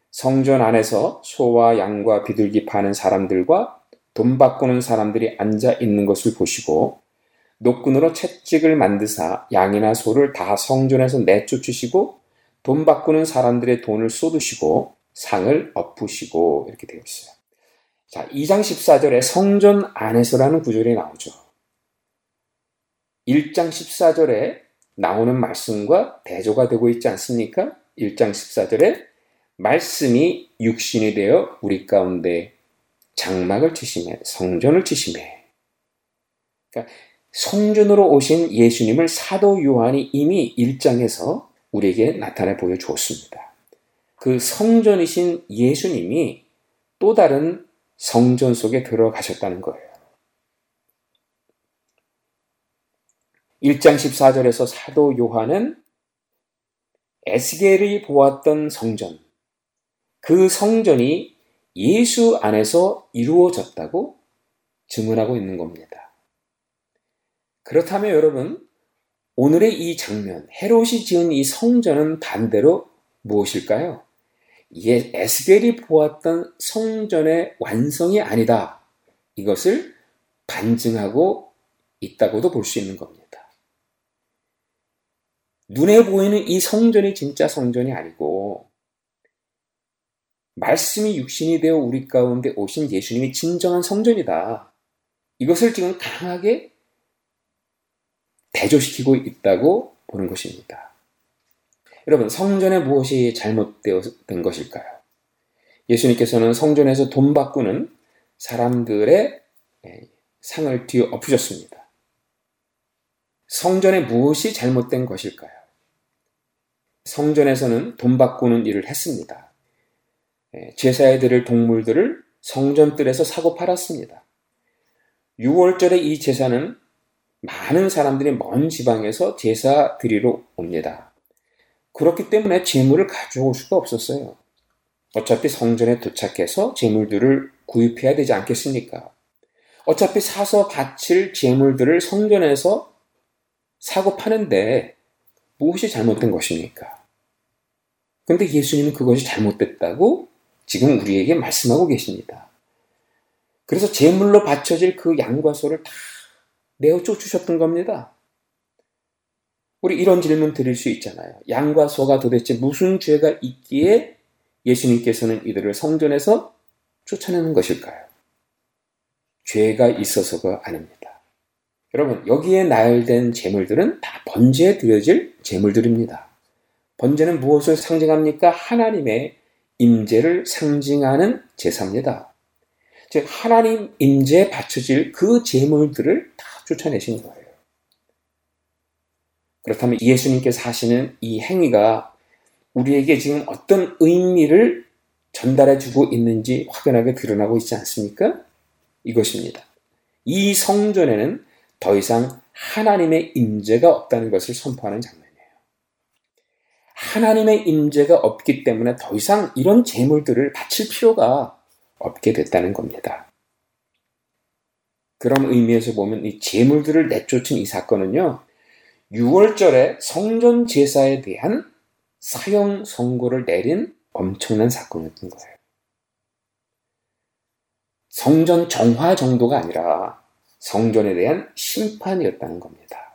성전 안에서 소와 양과 비둘기 파는 사람들과 돈 바꾸는 사람들이 앉아 있는 것을 보시고 노끈으로 채찍을 만드사 양이나 소를 다 성전에서 내쫓으시고 돈 바꾸는 사람들의 돈을 쏟으시고 상을 엎으시고 이렇게 되어 있어요. 자, 2장 14절에 성전 안에서라는 구절이 나오죠. 1장 14절에 나오는 말씀과 대조가 되고 있지 않습니까? 1장 14절에 말씀이 육신이 되어 우리 가운데 장막을 치심해 성전을 치심해 그러니까 성전으로 오신 예수님을 사도 요한이 이미 1장에서 우리에게 나타내 보여주었습니다. 그 성전이신 예수님이 또 다른 성전 속에 들어가셨다는 거예요. 1장 14절에서 사도 요한은 에스겔이 보았던 성전, 그 성전이 예수 안에서 이루어졌다고 증언하고 있는 겁니다. 그렇다면 여러분, 오늘의 이 장면, 헤롯이 지은 이 성전은 반대로 무엇일까요? 예, 에스겔이 보았던 성전의 완성이 아니다. 이것을 반증하고 있다고도 볼 수 있는 겁니다. 눈에 보이는 이 성전이 진짜 성전이 아니고 말씀이 육신이 되어 우리 가운데 오신 예수님이 진정한 성전이다. 이것을 지금 강하게 대조시키고 있다고 보는 것입니다. 여러분, 성전에 무엇이 잘못된 것일까요? 예수님께서는 성전에서 돈 바꾸는 사람들의 상을 뒤에 엎으셨습니다. 성전에 무엇이 잘못된 것일까요? 성전에서는 돈 바꾸는 일을 했습니다. 제사에 드릴 동물들을 성전들에서 사고 팔았습니다. 6월절에 이 제사는 많은 사람들이 먼 지방에서 제사 드리러 옵니다. 그렇기 때문에 재물을 가져올 수가 없었어요. 어차피 성전에 도착해서 재물들을 구입해야 되지 않겠습니까? 어차피 사서 바칠 재물들을 성전에서 사고 파는데 무엇이 잘못된 것입니까? 근데 예수님은 그것이 잘못됐다고 지금 우리에게 말씀하고 계십니다. 그래서 제물로 바쳐질 그 양과 소를 다 내어 쫓으셨던 겁니다. 우리 이런 질문 드릴 수 있잖아요. 양과 소가 도대체 무슨 죄가 있기에 예수님께서는 이들을 성전에서 쫓아내는 것일까요? 죄가 있어서가 아닙니다. 여러분, 여기에 나열된 재물들은 다 번제에 드려질 재물들입니다. 번제는 무엇을 상징합니까? 하나님의 임재를 상징하는 제사입니다. 즉 하나님 임재에 바쳐질 그 재물들을 다 쫓아내신 거예요. 그렇다면 예수님께서 하시는 이 행위가 우리에게 지금 어떤 의미를 전달해 주고 있는지 확연하게 드러나고 있지 않습니까? 이것입니다. 이 성전에는 더 이상 하나님의 임재가 없다는 것을 선포하는 장면이에요. 하나님의 임재가 없기 때문에 더 이상 이런 재물들을 바칠 필요가 없게 됐다는 겁니다. 그런 의미에서 보면 이 재물들을 내쫓은 이 사건은요, 6월절에 성전 제사에 대한 사형 선고를 내린 엄청난 사건이었던 거예요. 성전 정화 정도가 아니라 성전에 대한 심판이었다는 겁니다.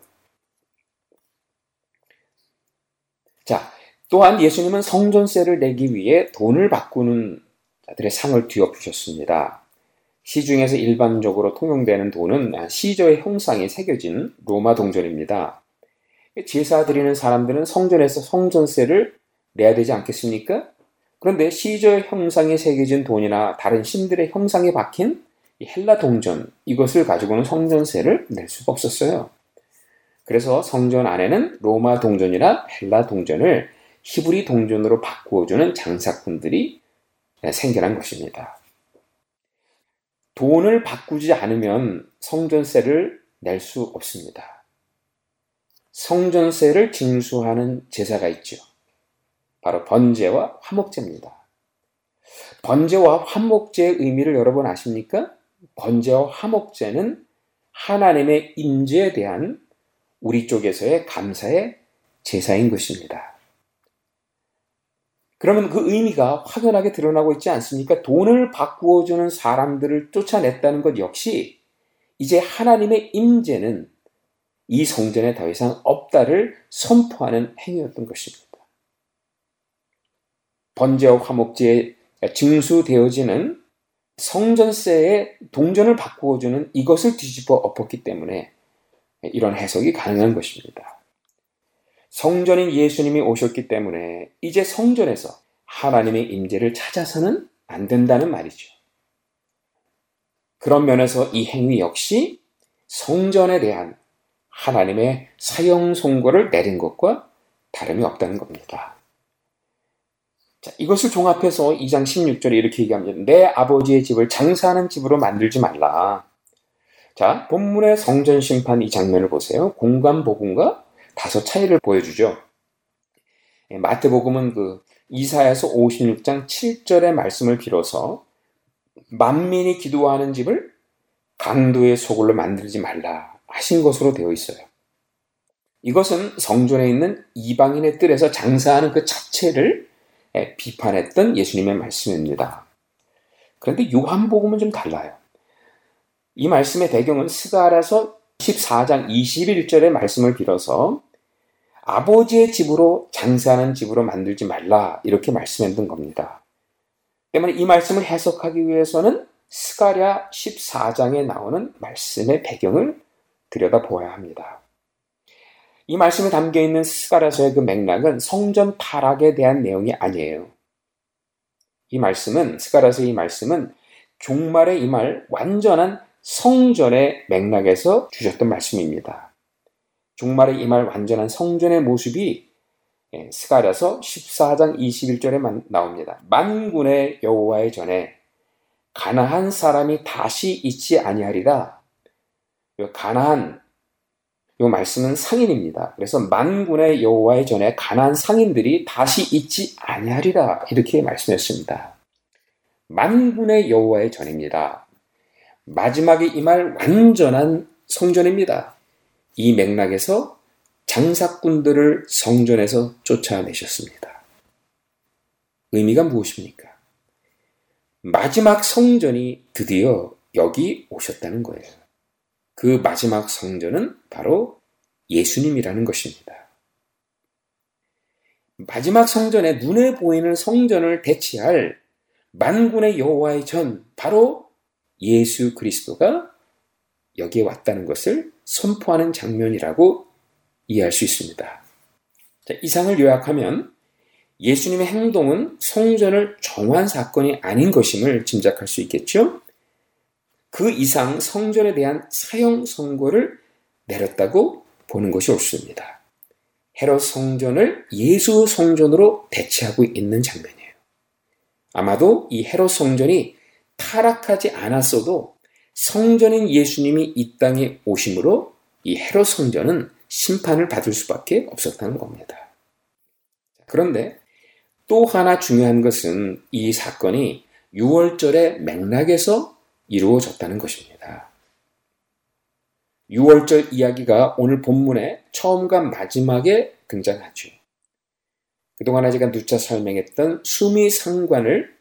자, 또한 예수님은 성전세를 내기 위해 돈을 바꾸는 자들의 상을 뒤엎으셨습니다. 시중에서 일반적으로 통용되는 돈은 시저의 형상이 새겨진 로마 동전입니다. 제사 드리는 사람들은 성전에서 성전세를 내야 되지 않겠습니까? 그런데 시저 형상이 새겨진 돈이나 다른 신들의 형상이 박힌 헬라 동전, 이것을 가지고는 성전세를 낼 수가 없었어요. 그래서 성전 안에는 로마 동전이나 헬라 동전을 히브리 동전으로 바꾸어주는 장사꾼들이 생겨난 것입니다. 돈을 바꾸지 않으면 성전세를 낼 수 없습니다. 성전세를 징수하는 제사가 있죠. 바로 번제와 화목제입니다. 번제와 화목제의 의미를 여러분 아십니까? 번제와 화목제는 하나님의 임재에 대한 우리 쪽에서의 감사의 제사인 것입니다. 그러면 그 의미가 확연하게 드러나고 있지 않습니까? 돈을 바꾸어 주는 사람들을 쫓아냈다는 것 역시 이제 하나님의 임재는 이 성전에 더 이상 없다를 선포하는 행위였던 것입니다. 번제와 화목제에 증수되어지는 성전세의 동전을 바꾸어 주는 이것을 뒤집어 엎었기 때문에 이런 해석이 가능한 것입니다. 성전인 예수님이 오셨기 때문에 이제 성전에서 하나님의 임재를 찾아서는 안 된다는 말이죠. 그런 면에서 이 행위 역시 성전에 대한 하나님의 사형 선고를 내린 것과 다름이 없다는 겁니다. 자, 이것을 종합해서 2장 16절에 이렇게 얘기합니다. 내 아버지의 집을 장사하는 집으로 만들지 말라. 자, 본문의 성전 심판 이 장면을 보세요. 공간 복음과 다소 차이를 보여주죠. 예, 마태복음은 그 이사야서 56장 7절의 말씀을 빌어서 만민이 기도하는 집을 강도의 소굴로 만들지 말라 하신 것으로 되어 있어요. 이것은 성전에 있는 이방인의 뜰에서 장사하는 그 자체를 예, 비판했던 예수님의 말씀입니다. 그런데 요한복음은 좀 달라요. 이 말씀의 배경은 스가라서 14장 21절의 말씀을 빌어서 아버지의 집으로 장사하는 집으로 만들지 말라 이렇게 말씀했던 겁니다. 때문에 이 말씀을 해석하기 위해서는 스가랴 14장에 나오는 말씀의 배경을 들여다보아야 합니다. 이 말씀에 담겨 있는 스가랴서의 그 맥락은 성전 타락에 대한 내용이 아니에요. 이 말씀은 스가랴서의 이 말씀은 종말의 이 말 완전한 성전의 맥락에서 주셨던 말씀입니다. 이말 완전한 성전의 모습이 예, 스가랴서 14장 21절에 나옵니다. 만군의 여호와의 전에 가나한 사람이 다시 있지 아니하리라. 가나한 이 말씀은 상인입니다. 그래서 만군의 여호와의 전에 가난 상인들이 다시 있지 아니하리라 이렇게 말씀했습니다. 만군의 여호와의 전입니다. 마지막에 이말 완전한 성전입니다. 이 맥락에서 장사꾼들을 성전에서 쫓아내셨습니다. 의미가 무엇입니까? 마지막 성전이 드디어 여기 오셨다는 거예요. 그 마지막 성전은 바로 예수님이라는 것입니다. 마지막 성전에 눈에 보이는 성전을 대체할 만군의 여호와의 전 바로 예수 그리스도가 여기에 왔다는 것을 선포하는 장면이라고 이해할 수 있습니다. 자, 이상을 요약하면 예수님의 행동은 성전을 정한 사건이 아닌 것임을 짐작할 수 있겠죠? 그 이상 성전에 대한 사형 선고를 내렸다고 보는 것이 옳습니다. 헤롯 성전을 예수 성전으로 대체하고 있는 장면이에요. 아마도 이 헤롯 성전이 타락하지 않았어도 성전인 예수님이 이 땅에 오심으로 이 헤롯 성전은 심판을 받을 수밖에 없었다는 겁니다. 그런데 또 하나 중요한 것은 이 사건이 6월절의 맥락에서 이루어졌다는 것입니다. 6월절 이야기가 오늘 본문의 처음과 마지막에 등장하죠. 그동안 제가 누차 설명했던 수미 상관을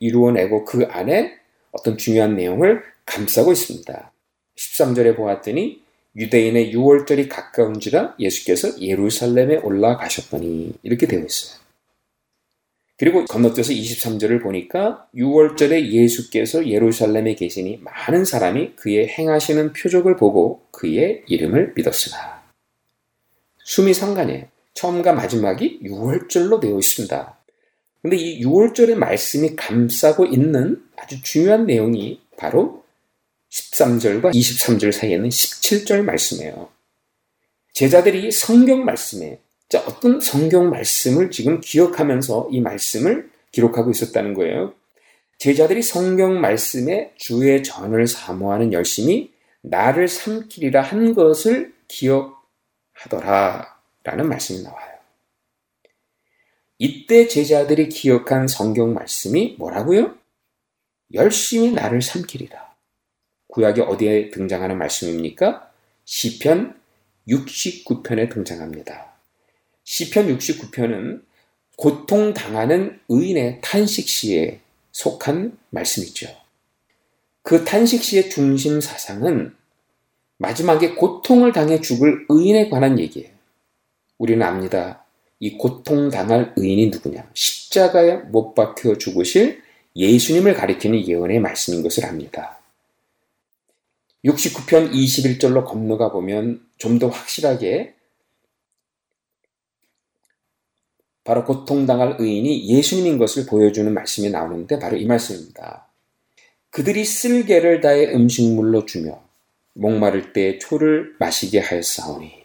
이루어내고 그 안에 어떤 중요한 내용을 감싸고 있습니다. 13절에 보았더니 유대인의 6월절이 가까운지라 예수께서 예루살렘에 올라가셨더니 이렇게 되어 있어요. 그리고 건너뛰어서 23절을 보니까 6월절에 예수께서 예루살렘에 계시니 많은 사람이 그의 행하시는 표적을 보고 그의 이름을 믿었으나. 숨이 상관이에요. 처음과 마지막이 6월절로 되어 있습니다. 근데 이 6월절의 말씀이 감싸고 있는 아주 중요한 내용이 바로 13절과 23절 사이에는 17절 말씀이에요. 제자들이 성경 말씀에 자, 어떤 성경 말씀을 지금 기억하면서 이 말씀을 기록하고 있었다는 거예요. 제자들이 성경 말씀에 주의 전을 사모하는 열심히 나를 삼키리라 한 것을 기억하더라 라는 말씀이 나와요. 이때 제자들이 기억한 성경 말씀이 뭐라고요? 열심히 나를 삼키리라. 구약이 어디에 등장하는 말씀입니까? 시편 69편에 등장합니다. 시편 69편은 고통당하는 의인의 탄식시에 속한 말씀이죠. 그 탄식시의 중심 사상은 마지막에 고통을 당해 죽을 의인에 관한 얘기예요. 우리는 압니다. 이 고통당할 의인이 누구냐? 십자가에 못 박혀 죽으실 예수님을 가리키는 예언의 말씀인 것을 압니다. 69편 21절로 건너가 보면 좀 더 확실하게 바로 고통당할 의인이 예수님인 것을 보여주는 말씀이 나오는데 바로 이 말씀입니다. 그들이 쓸개를 다해 음식물로 주며 목마를 때 초를 마시게 하였사오니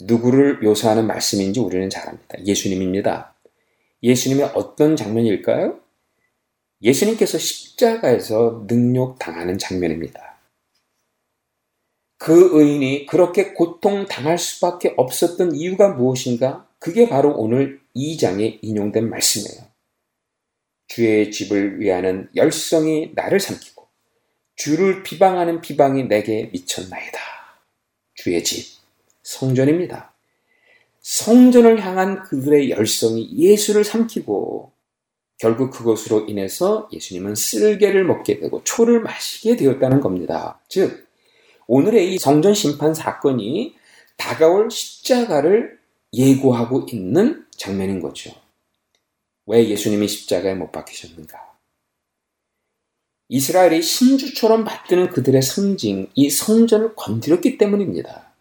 누구를 묘사하는 말씀인지 우리는 잘 압니다. 예수님입니다. 예수님의 어떤 장면일까요? 예수님께서 십자가에서 능욕 당하는 장면입니다. 그 의인이 그렇게 고통 당할 수밖에 없었던 이유가 무엇인가? 그게 바로 오늘 2장에 인용된 말씀이에요. 주의 집을 위하는 열성이 나를 삼키고 주를 비방하는 비방이 내게 미쳤나이다. 주의 집, 성전입니다. 성전을 향한 그들의 열성이 예수를 삼키고 결국 그것으로 인해서 예수님은 쓸개를 먹게 되고 초를 마시게 되었다는 겁니다. 즉, 오늘의 이 성전 심판 사건이 다가올 십자가를 예고하고 있는 장면인 거죠. 왜 예수님이 십자가에 못 박히셨는가? 이스라엘이 신주처럼 받드는 그들의 상징, 이 성전을 건드렸기 때문입니다.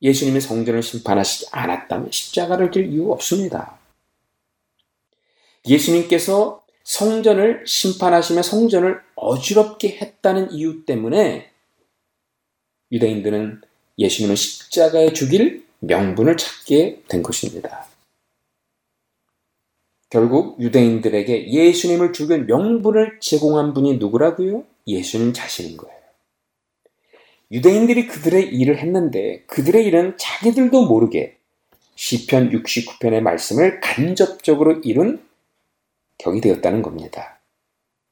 예수님이 성전을 심판하시지 않았다면 십자가를 질 이유 없습니다. 예수님께서 성전을 심판하시며 성전을 어지럽게 했다는 이유 때문에 유대인들은 예수님을 십자가에 죽일 명분을 찾게 된 것입니다. 결국 유대인들에게 예수님을 죽일 명분을 제공한 분이 누구라고요? 예수님 자신인 거예요. 유대인들이 그들의 일을 했는데 그들의 일은 자기들도 모르게 시편 69편의 말씀을 간접적으로 이룬 격이 되었다는 겁니다.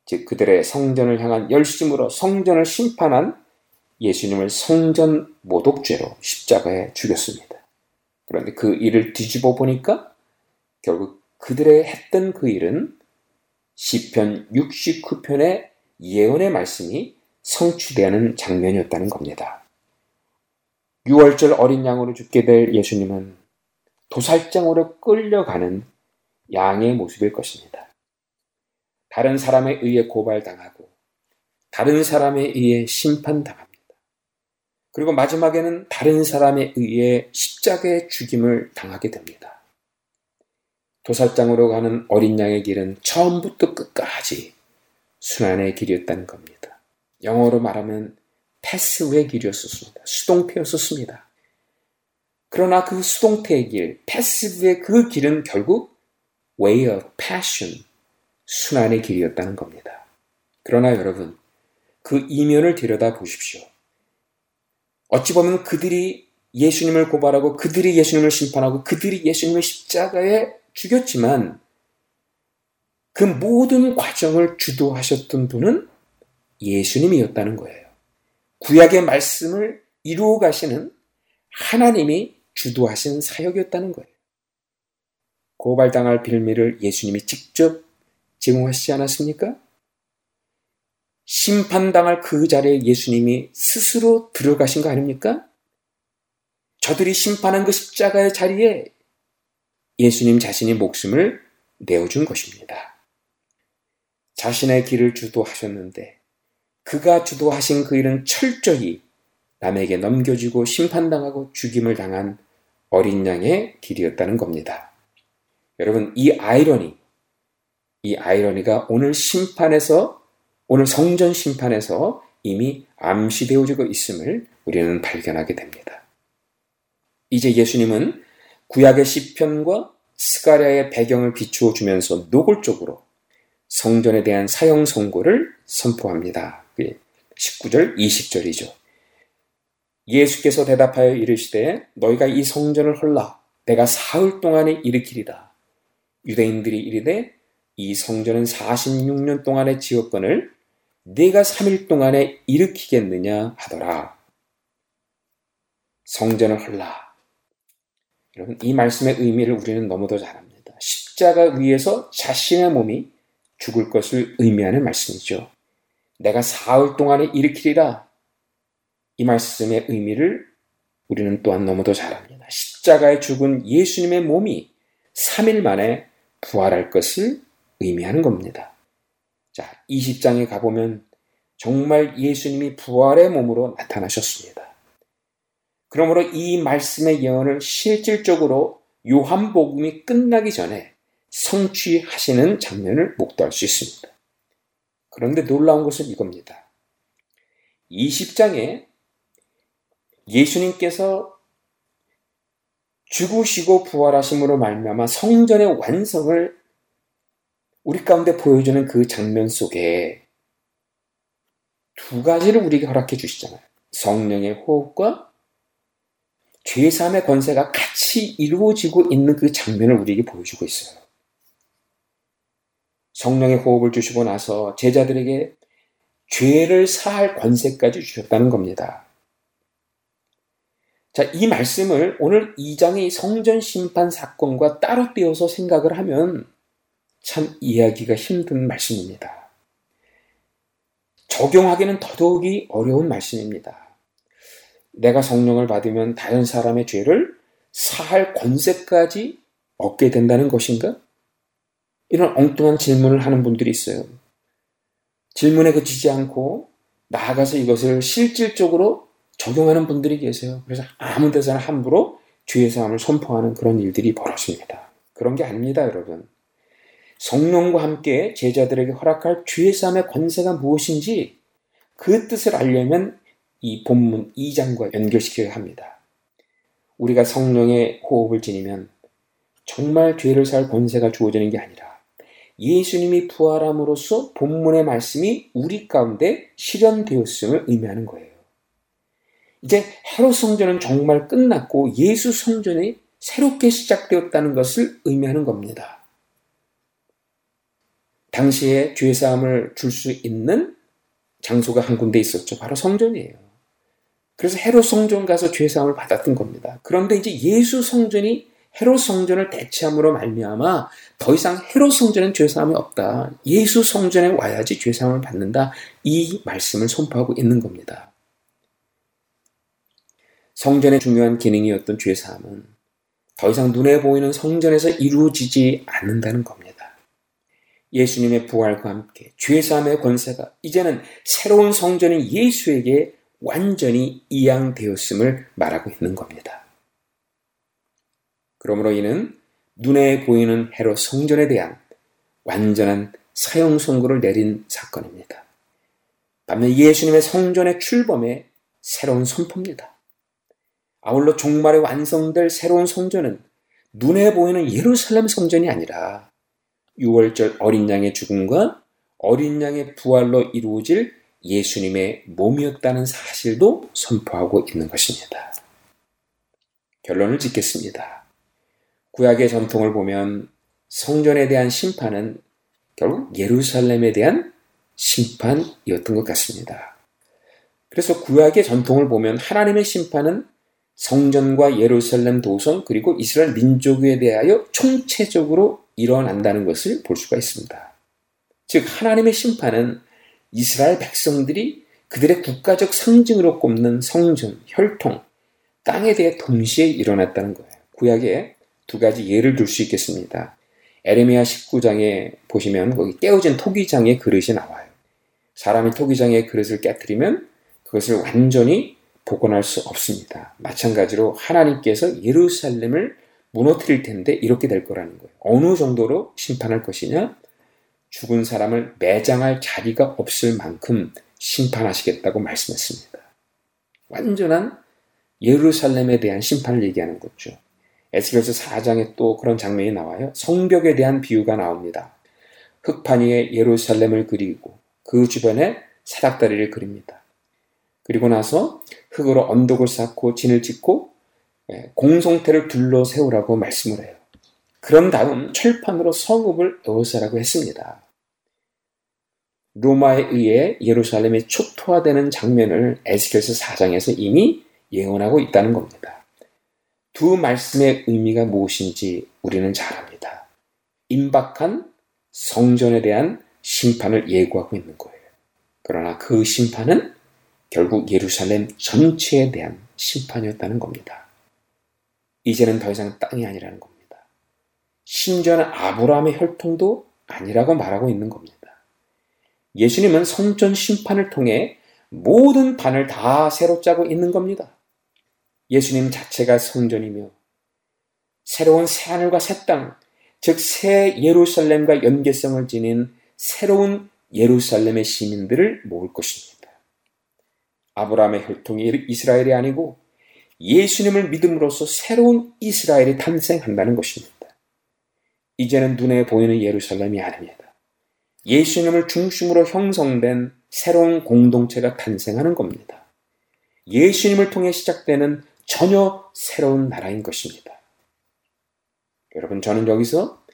즉 그들의 성전을 향한 열심으로 성전을 심판한 예수님을 성전 모독죄로 십자가에 죽였습니다. 그런데 그 일을 뒤집어 보니까 결국 그들의 했던 그 일은 시편 69편의 예언의 말씀이 성취되는 장면이었다는 겁니다. 6월절 어린 양으로 죽게 될 예수님은 도살장으로 끌려가는 양의 모습일 것입니다. 다른 사람에 의해 고발당하고 다른 사람에 의해 심판당합니다. 그리고 마지막에는 다른 사람에 의해 십자가의 죽임을 당하게 됩니다. 도살장으로 가는 어린 양의 길은 처음부터 끝까지 순환의 길이었다는 겁니다. 영어로 말하면 패스의 길이었었습니다. 수동태였었습니다. 그러나 그 수동태의 길, 패스브의 그 길은 결국 way of passion, 순환의 길이었다는 겁니다. 그러나 여러분, 그 이면을 들여다 보십시오. 어찌 보면 그들이 예수님을 고발하고 그들이 예수님을 심판하고 그들이 예수님을 십자가에 죽였지만 그 모든 과정을 주도하셨던 분은 예수님이었다는 거예요. 구약의 말씀을 이루어 가시는 하나님이 주도하신 사역이었다는 거예요. 고발당할 빌미를 예수님이 직접 제공하시지 않았습니까? 심판당할 그 자리에 예수님이 스스로 들어가신 거 아닙니까? 저들이 심판한 그 십자가의 자리에 예수님 자신이 목숨을 내어준 것입니다. 자신의 길을 주도하셨는데 그가 주도하신 그 일은 철저히 남에게 넘겨지고 심판당하고 죽임을 당한 어린 양의 길이었다는 겁니다. 여러분, 이 아이러니, 이 아이러니가 오늘 심판에서 오늘 성전 심판에서 이미 암시되어지고 있음을 우리는 발견하게 됩니다. 이제 예수님은 구약의 시편과 스가랴의 배경을 비추어 주면서 노골적으로 성전에 대한 사형 선고를 선포합니다. 19절, 20절이죠. 예수께서 대답하여 이르시되 너희가 이 성전을 헐라 내가 사흘 동안에 일으키리다. 유대인들이 이르되 이 성전은 46년 동안의 지역권을 네가 3일 동안에 일으키겠느냐 하더라. 성전을 헐라. 여러분, 이 말씀의 의미를 우리는 너무도 잘 압니다. 십자가 위에서 자신의 몸이 죽을 것을 의미하는 말씀이죠. 내가 사흘 동안에 일으키리라. 이 말씀의 의미를 우리는 또한 너무도 잘 압니다. 십자가에 죽은 예수님의 몸이 3일 만에 부활할 것을 의미하는 겁니다. 자, 20장에 가보면 정말 예수님이 부활의 몸으로 나타나셨습니다. 그러므로 이 말씀의 예언을 실질적으로 요한복음이 끝나기 전에 성취하시는 장면을 목도할 수 있습니다. 그런데 놀라운 것은 이겁니다. 20장에 예수님께서 죽으시고 부활하심으로 말미암아 성전의 완성을 우리 가운데 보여주는 그 장면 속에 두 가지를 우리에게 허락해 주시잖아요. 성령의 호흡과 죄사함의 권세가 같이 이루어지고 있는 그 장면을 우리에게 보여주고 있어요. 성령의 호흡을 주시고 나서 제자들에게 죄를 사할 권세까지 주셨다는 겁니다. 자, 이 말씀을 오늘 2장의 성전 심판 사건과 따로 떼어서 생각을 하면 참 이해하기가 힘든 말씀입니다. 적용하기는 더더욱이 어려운 말씀입니다. 내가 성령을 받으면 다른 사람의 죄를 사할 권세까지 얻게 된다는 것인가? 이런 엉뚱한 질문을 하는 분들이 있어요. 질문에 그치지 않고 나아가서 이것을 실질적으로 적용하는 분들이 계세요. 그래서 아무 데서나 함부로 죄의 사함을 선포하는 그런 일들이 벌어집니다. 그런 게 아닙니다, 여러분. 성령과 함께 제자들에게 허락할 죄의 사함의 권세가 무엇인지 그 뜻을 알려면 이 본문 2장과 연결시켜야 합니다. 우리가 성령의 호흡을 지니면 정말 죄를 살 권세가 주어지는 게 아니라 예수님이 부활함으로써 본문의 말씀이 우리 가운데 실현되었음을 의미하는 거예요. 이제 헤롯 성전은 정말 끝났고 예수 성전이 새롭게 시작되었다는 것을 의미하는 겁니다. 당시에 죄 사함을 줄 수 있는 장소가 한 군데 있었죠. 바로 성전이에요. 그래서 헤롯 성전 가서 죄 사함을 받았던 겁니다. 그런데 이제 예수 성전이 헤롯 성전을 대체함으로 말미암아 더 이상 헤롯 성전은 죄 사함이 없다. 예수 성전에 와야지 죄 사함을 받는다. 이 말씀을 선포하고 있는 겁니다. 성전의 중요한 기능이었던 죄 사함은 더 이상 눈에 보이는 성전에서 이루어지지 않는다는 겁니다. 예수님의 부활과 함께 죄사함의 권세가 이제는 새로운 성전인 예수에게 완전히 이양되었음을 말하고 있는 겁니다. 그러므로 이는 눈에 보이는 헤롯 성전에 대한 완전한 사형 선고를 내린 사건입니다. 반면 예수님의 성전의 출범에 새로운 선포입니다. 아울러 종말에 완성될 새로운 성전은 눈에 보이는 예루살렘 성전이 아니라 6월절 어린 양의 죽음과 어린 양의 부활로 이루어질 예수님의 몸이었다는 사실도 선포하고 있는 것입니다. 결론을 짓겠습니다. 구약의 전통을 보면 성전에 대한 심판은 결국 예루살렘에 대한 심판이었던 것 같습니다. 그래서 구약의 전통을 보면 하나님의 심판은 성전과 예루살렘 도성 그리고 이스라엘 민족에 대하여 총체적으로 일어난다는 것을 볼 수가 있습니다. 즉 하나님의 심판은 이스라엘 백성들이 그들의 국가적 상징으로 꼽는 성전, 혈통, 땅에 대해 동시에 일어났다는 거예요. 구약에 두 가지 예를 들 수 있겠습니다. 에레미야 19장에 보시면 거기 깨어진 토기장의 그릇이 나와요. 사람이 토기장의 그릇을 깨뜨리면 그것을 완전히 복원할 수 없습니다. 마찬가지로 하나님께서 예루살렘을 무너뜨릴 텐데 이렇게 될 거라는 거예요. 어느 정도로 심판할 것이냐? 죽은 사람을 매장할 자리가 없을 만큼 심판하시겠다고 말씀했습니다. 완전한 예루살렘에 대한 심판을 얘기하는 거죠. 에스겔서 4장에 또 그런 장면이 나와요. 성벽에 대한 비유가 나옵니다. 흙판 위에 예루살렘을 그리고 그 주변에 사닥다리를 그립니다. 그리고 나서 흙으로 언덕을 쌓고 진을 짓고 예, 공성태를 둘러 세우라고 말씀을 해요. 그런 다음 철판으로 성읍을 에워싸라고 했습니다. 로마에 의해 예루살렘이 초토화되는 장면을 에스겔서 4장에서 이미 예언하고 있다는 겁니다. 두 말씀의 의미가 무엇인지 우리는 잘 압니다. 임박한 성전에 대한 심판을 예고하고 있는 거예요. 그러나 그 심판은 결국 예루살렘 전체에 대한 심판이었다는 겁니다. 이제는 더 이상 땅이 아니라는 겁니다. 심지어는 아브라함의 혈통도 아니라고 말하고 있는 겁니다. 예수님은 성전 심판을 통해 모든 판을 다 새로 짜고 있는 겁니다. 예수님 자체가 성전이며 새로운 새하늘과 새 땅, 즉 새 예루살렘과 연계성을 지닌 새로운 예루살렘의 시민들을 모을 것입니다. 아브라함의 혈통이 이스라엘이 아니고 예수님을 믿음으로써 새로운 이스라엘이 탄생한다는 것입니다. 이제는 눈에 보이는 예루살렘이 아닙니다. 예수님을 중심으로 형성된 새로운 공동체가 탄생하는 겁니다. 예수님을 통해 시작되는 전혀 새로운 나라인 것입니다. 여러분, 저는 여기서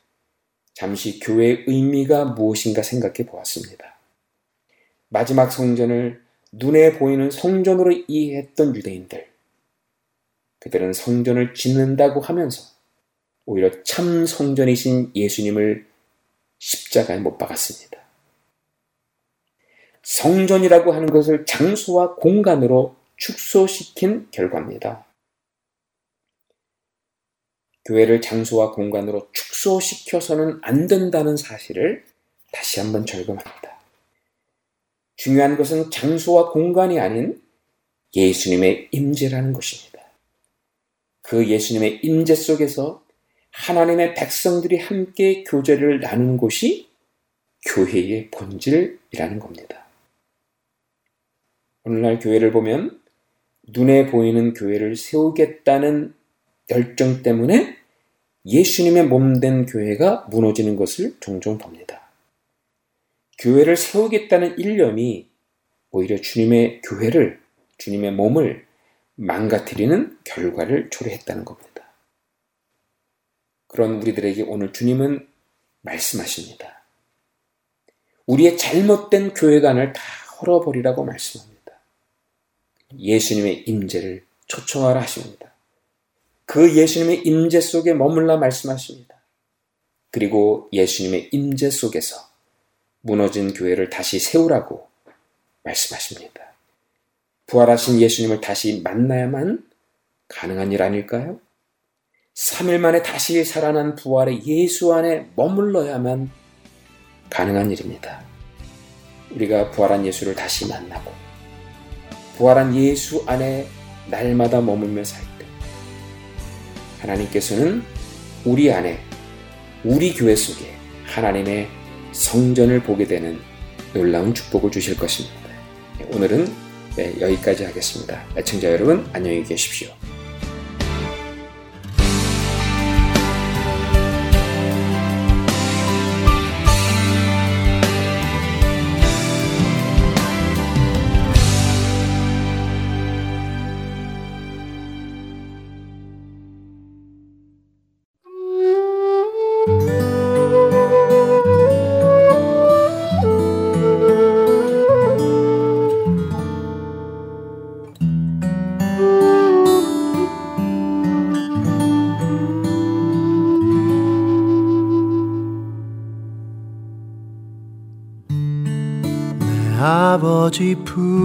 잠시 교회의 의미가 무엇인가 생각해 보았습니다. 마지막 성전을 눈에 보이는 성전으로 이해했던 유대인들. 그들은 성전을 짓는다고 하면서 오히려 참 성전이신 예수님을 십자가에 못 박았습니다. 성전이라고 하는 것을 장소와 공간으로 축소시킨 결과입니다. 교회를 장소와 공간으로 축소시켜서는 안 된다는 사실을 다시 한번 절감합니다. 중요한 것은 장소와 공간이 아닌 예수님의 임재라는 것입니다. 그 예수님의 임재 속에서 하나님의 백성들이 함께 교제를 나누는 곳이 교회의 본질이라는 겁니다. 오늘날 교회를 보면 눈에 보이는 교회를 세우겠다는 열정 때문에 예수님의 몸 된 교회가 무너지는 것을 종종 봅니다. 교회를 세우겠다는 일념이 오히려 주님의 교회를, 주님의 몸을 망가뜨리는 결과를 초래했다는 겁니다. 그런 우리들에게 오늘 주님은 말씀하십니다. 우리의 잘못된 교회관을 다 헐어버리라고 말씀합니다. 예수님의 임재를 초청하라 하십니다. 그 예수님의 임재 속에 머물라 말씀하십니다. 그리고 예수님의 임재 속에서 무너진 교회를 다시 세우라고 말씀하십니다. 부활하신 예수님을 다시 만나야만 가능한 일 아닐까요? 3일 만에 다시 살아난 부활의 예수 안에 머물러야만 가능한 일입니다. 우리가 부활한 예수를 다시 만나고 부활한 예수 안에 날마다 머물며 살 때 하나님께서는 우리 안에 우리 교회 속에 하나님의 성전을 보게 되는 놀라운 축복을 주실 것입니다. 오늘은 네, 여기까지 하겠습니다. 애청자 여러분 안녕히 계십시오. 아버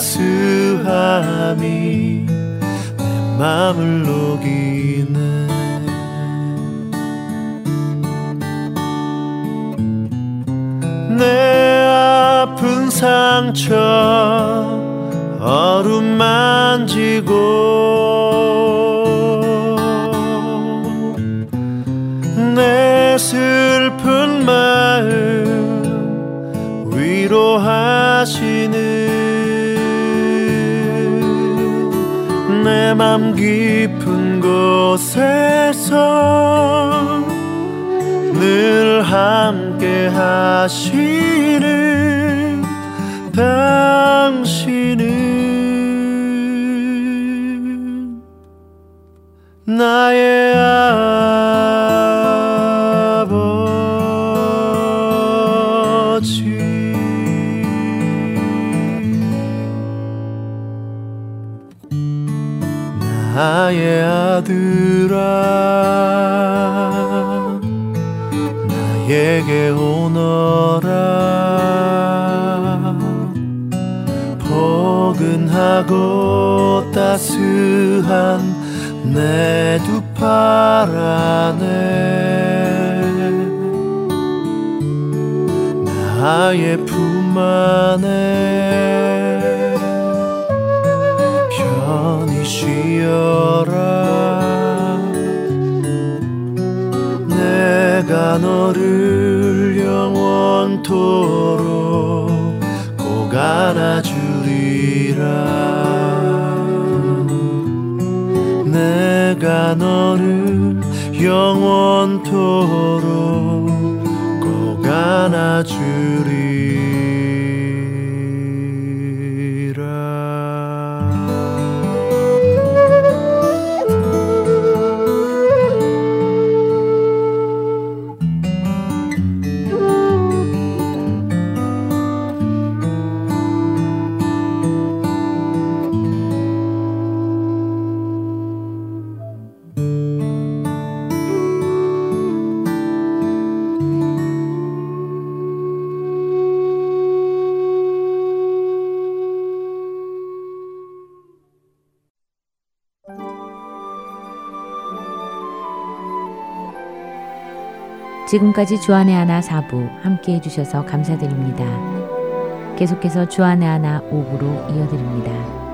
따스함이 내 맘을 녹이 하고 따스한 내 두파 안에, 나의 품 안에 편히 쉬어라. 내가 너를 영원토록 꼭 안아주리라. 내가 너를 영원토록 꼭 안아줘. 지금까지 주안의 하나 사부 함께 해주셔서 감사드립니다. 계속해서 주안의 하나 오부로 이어드립니다.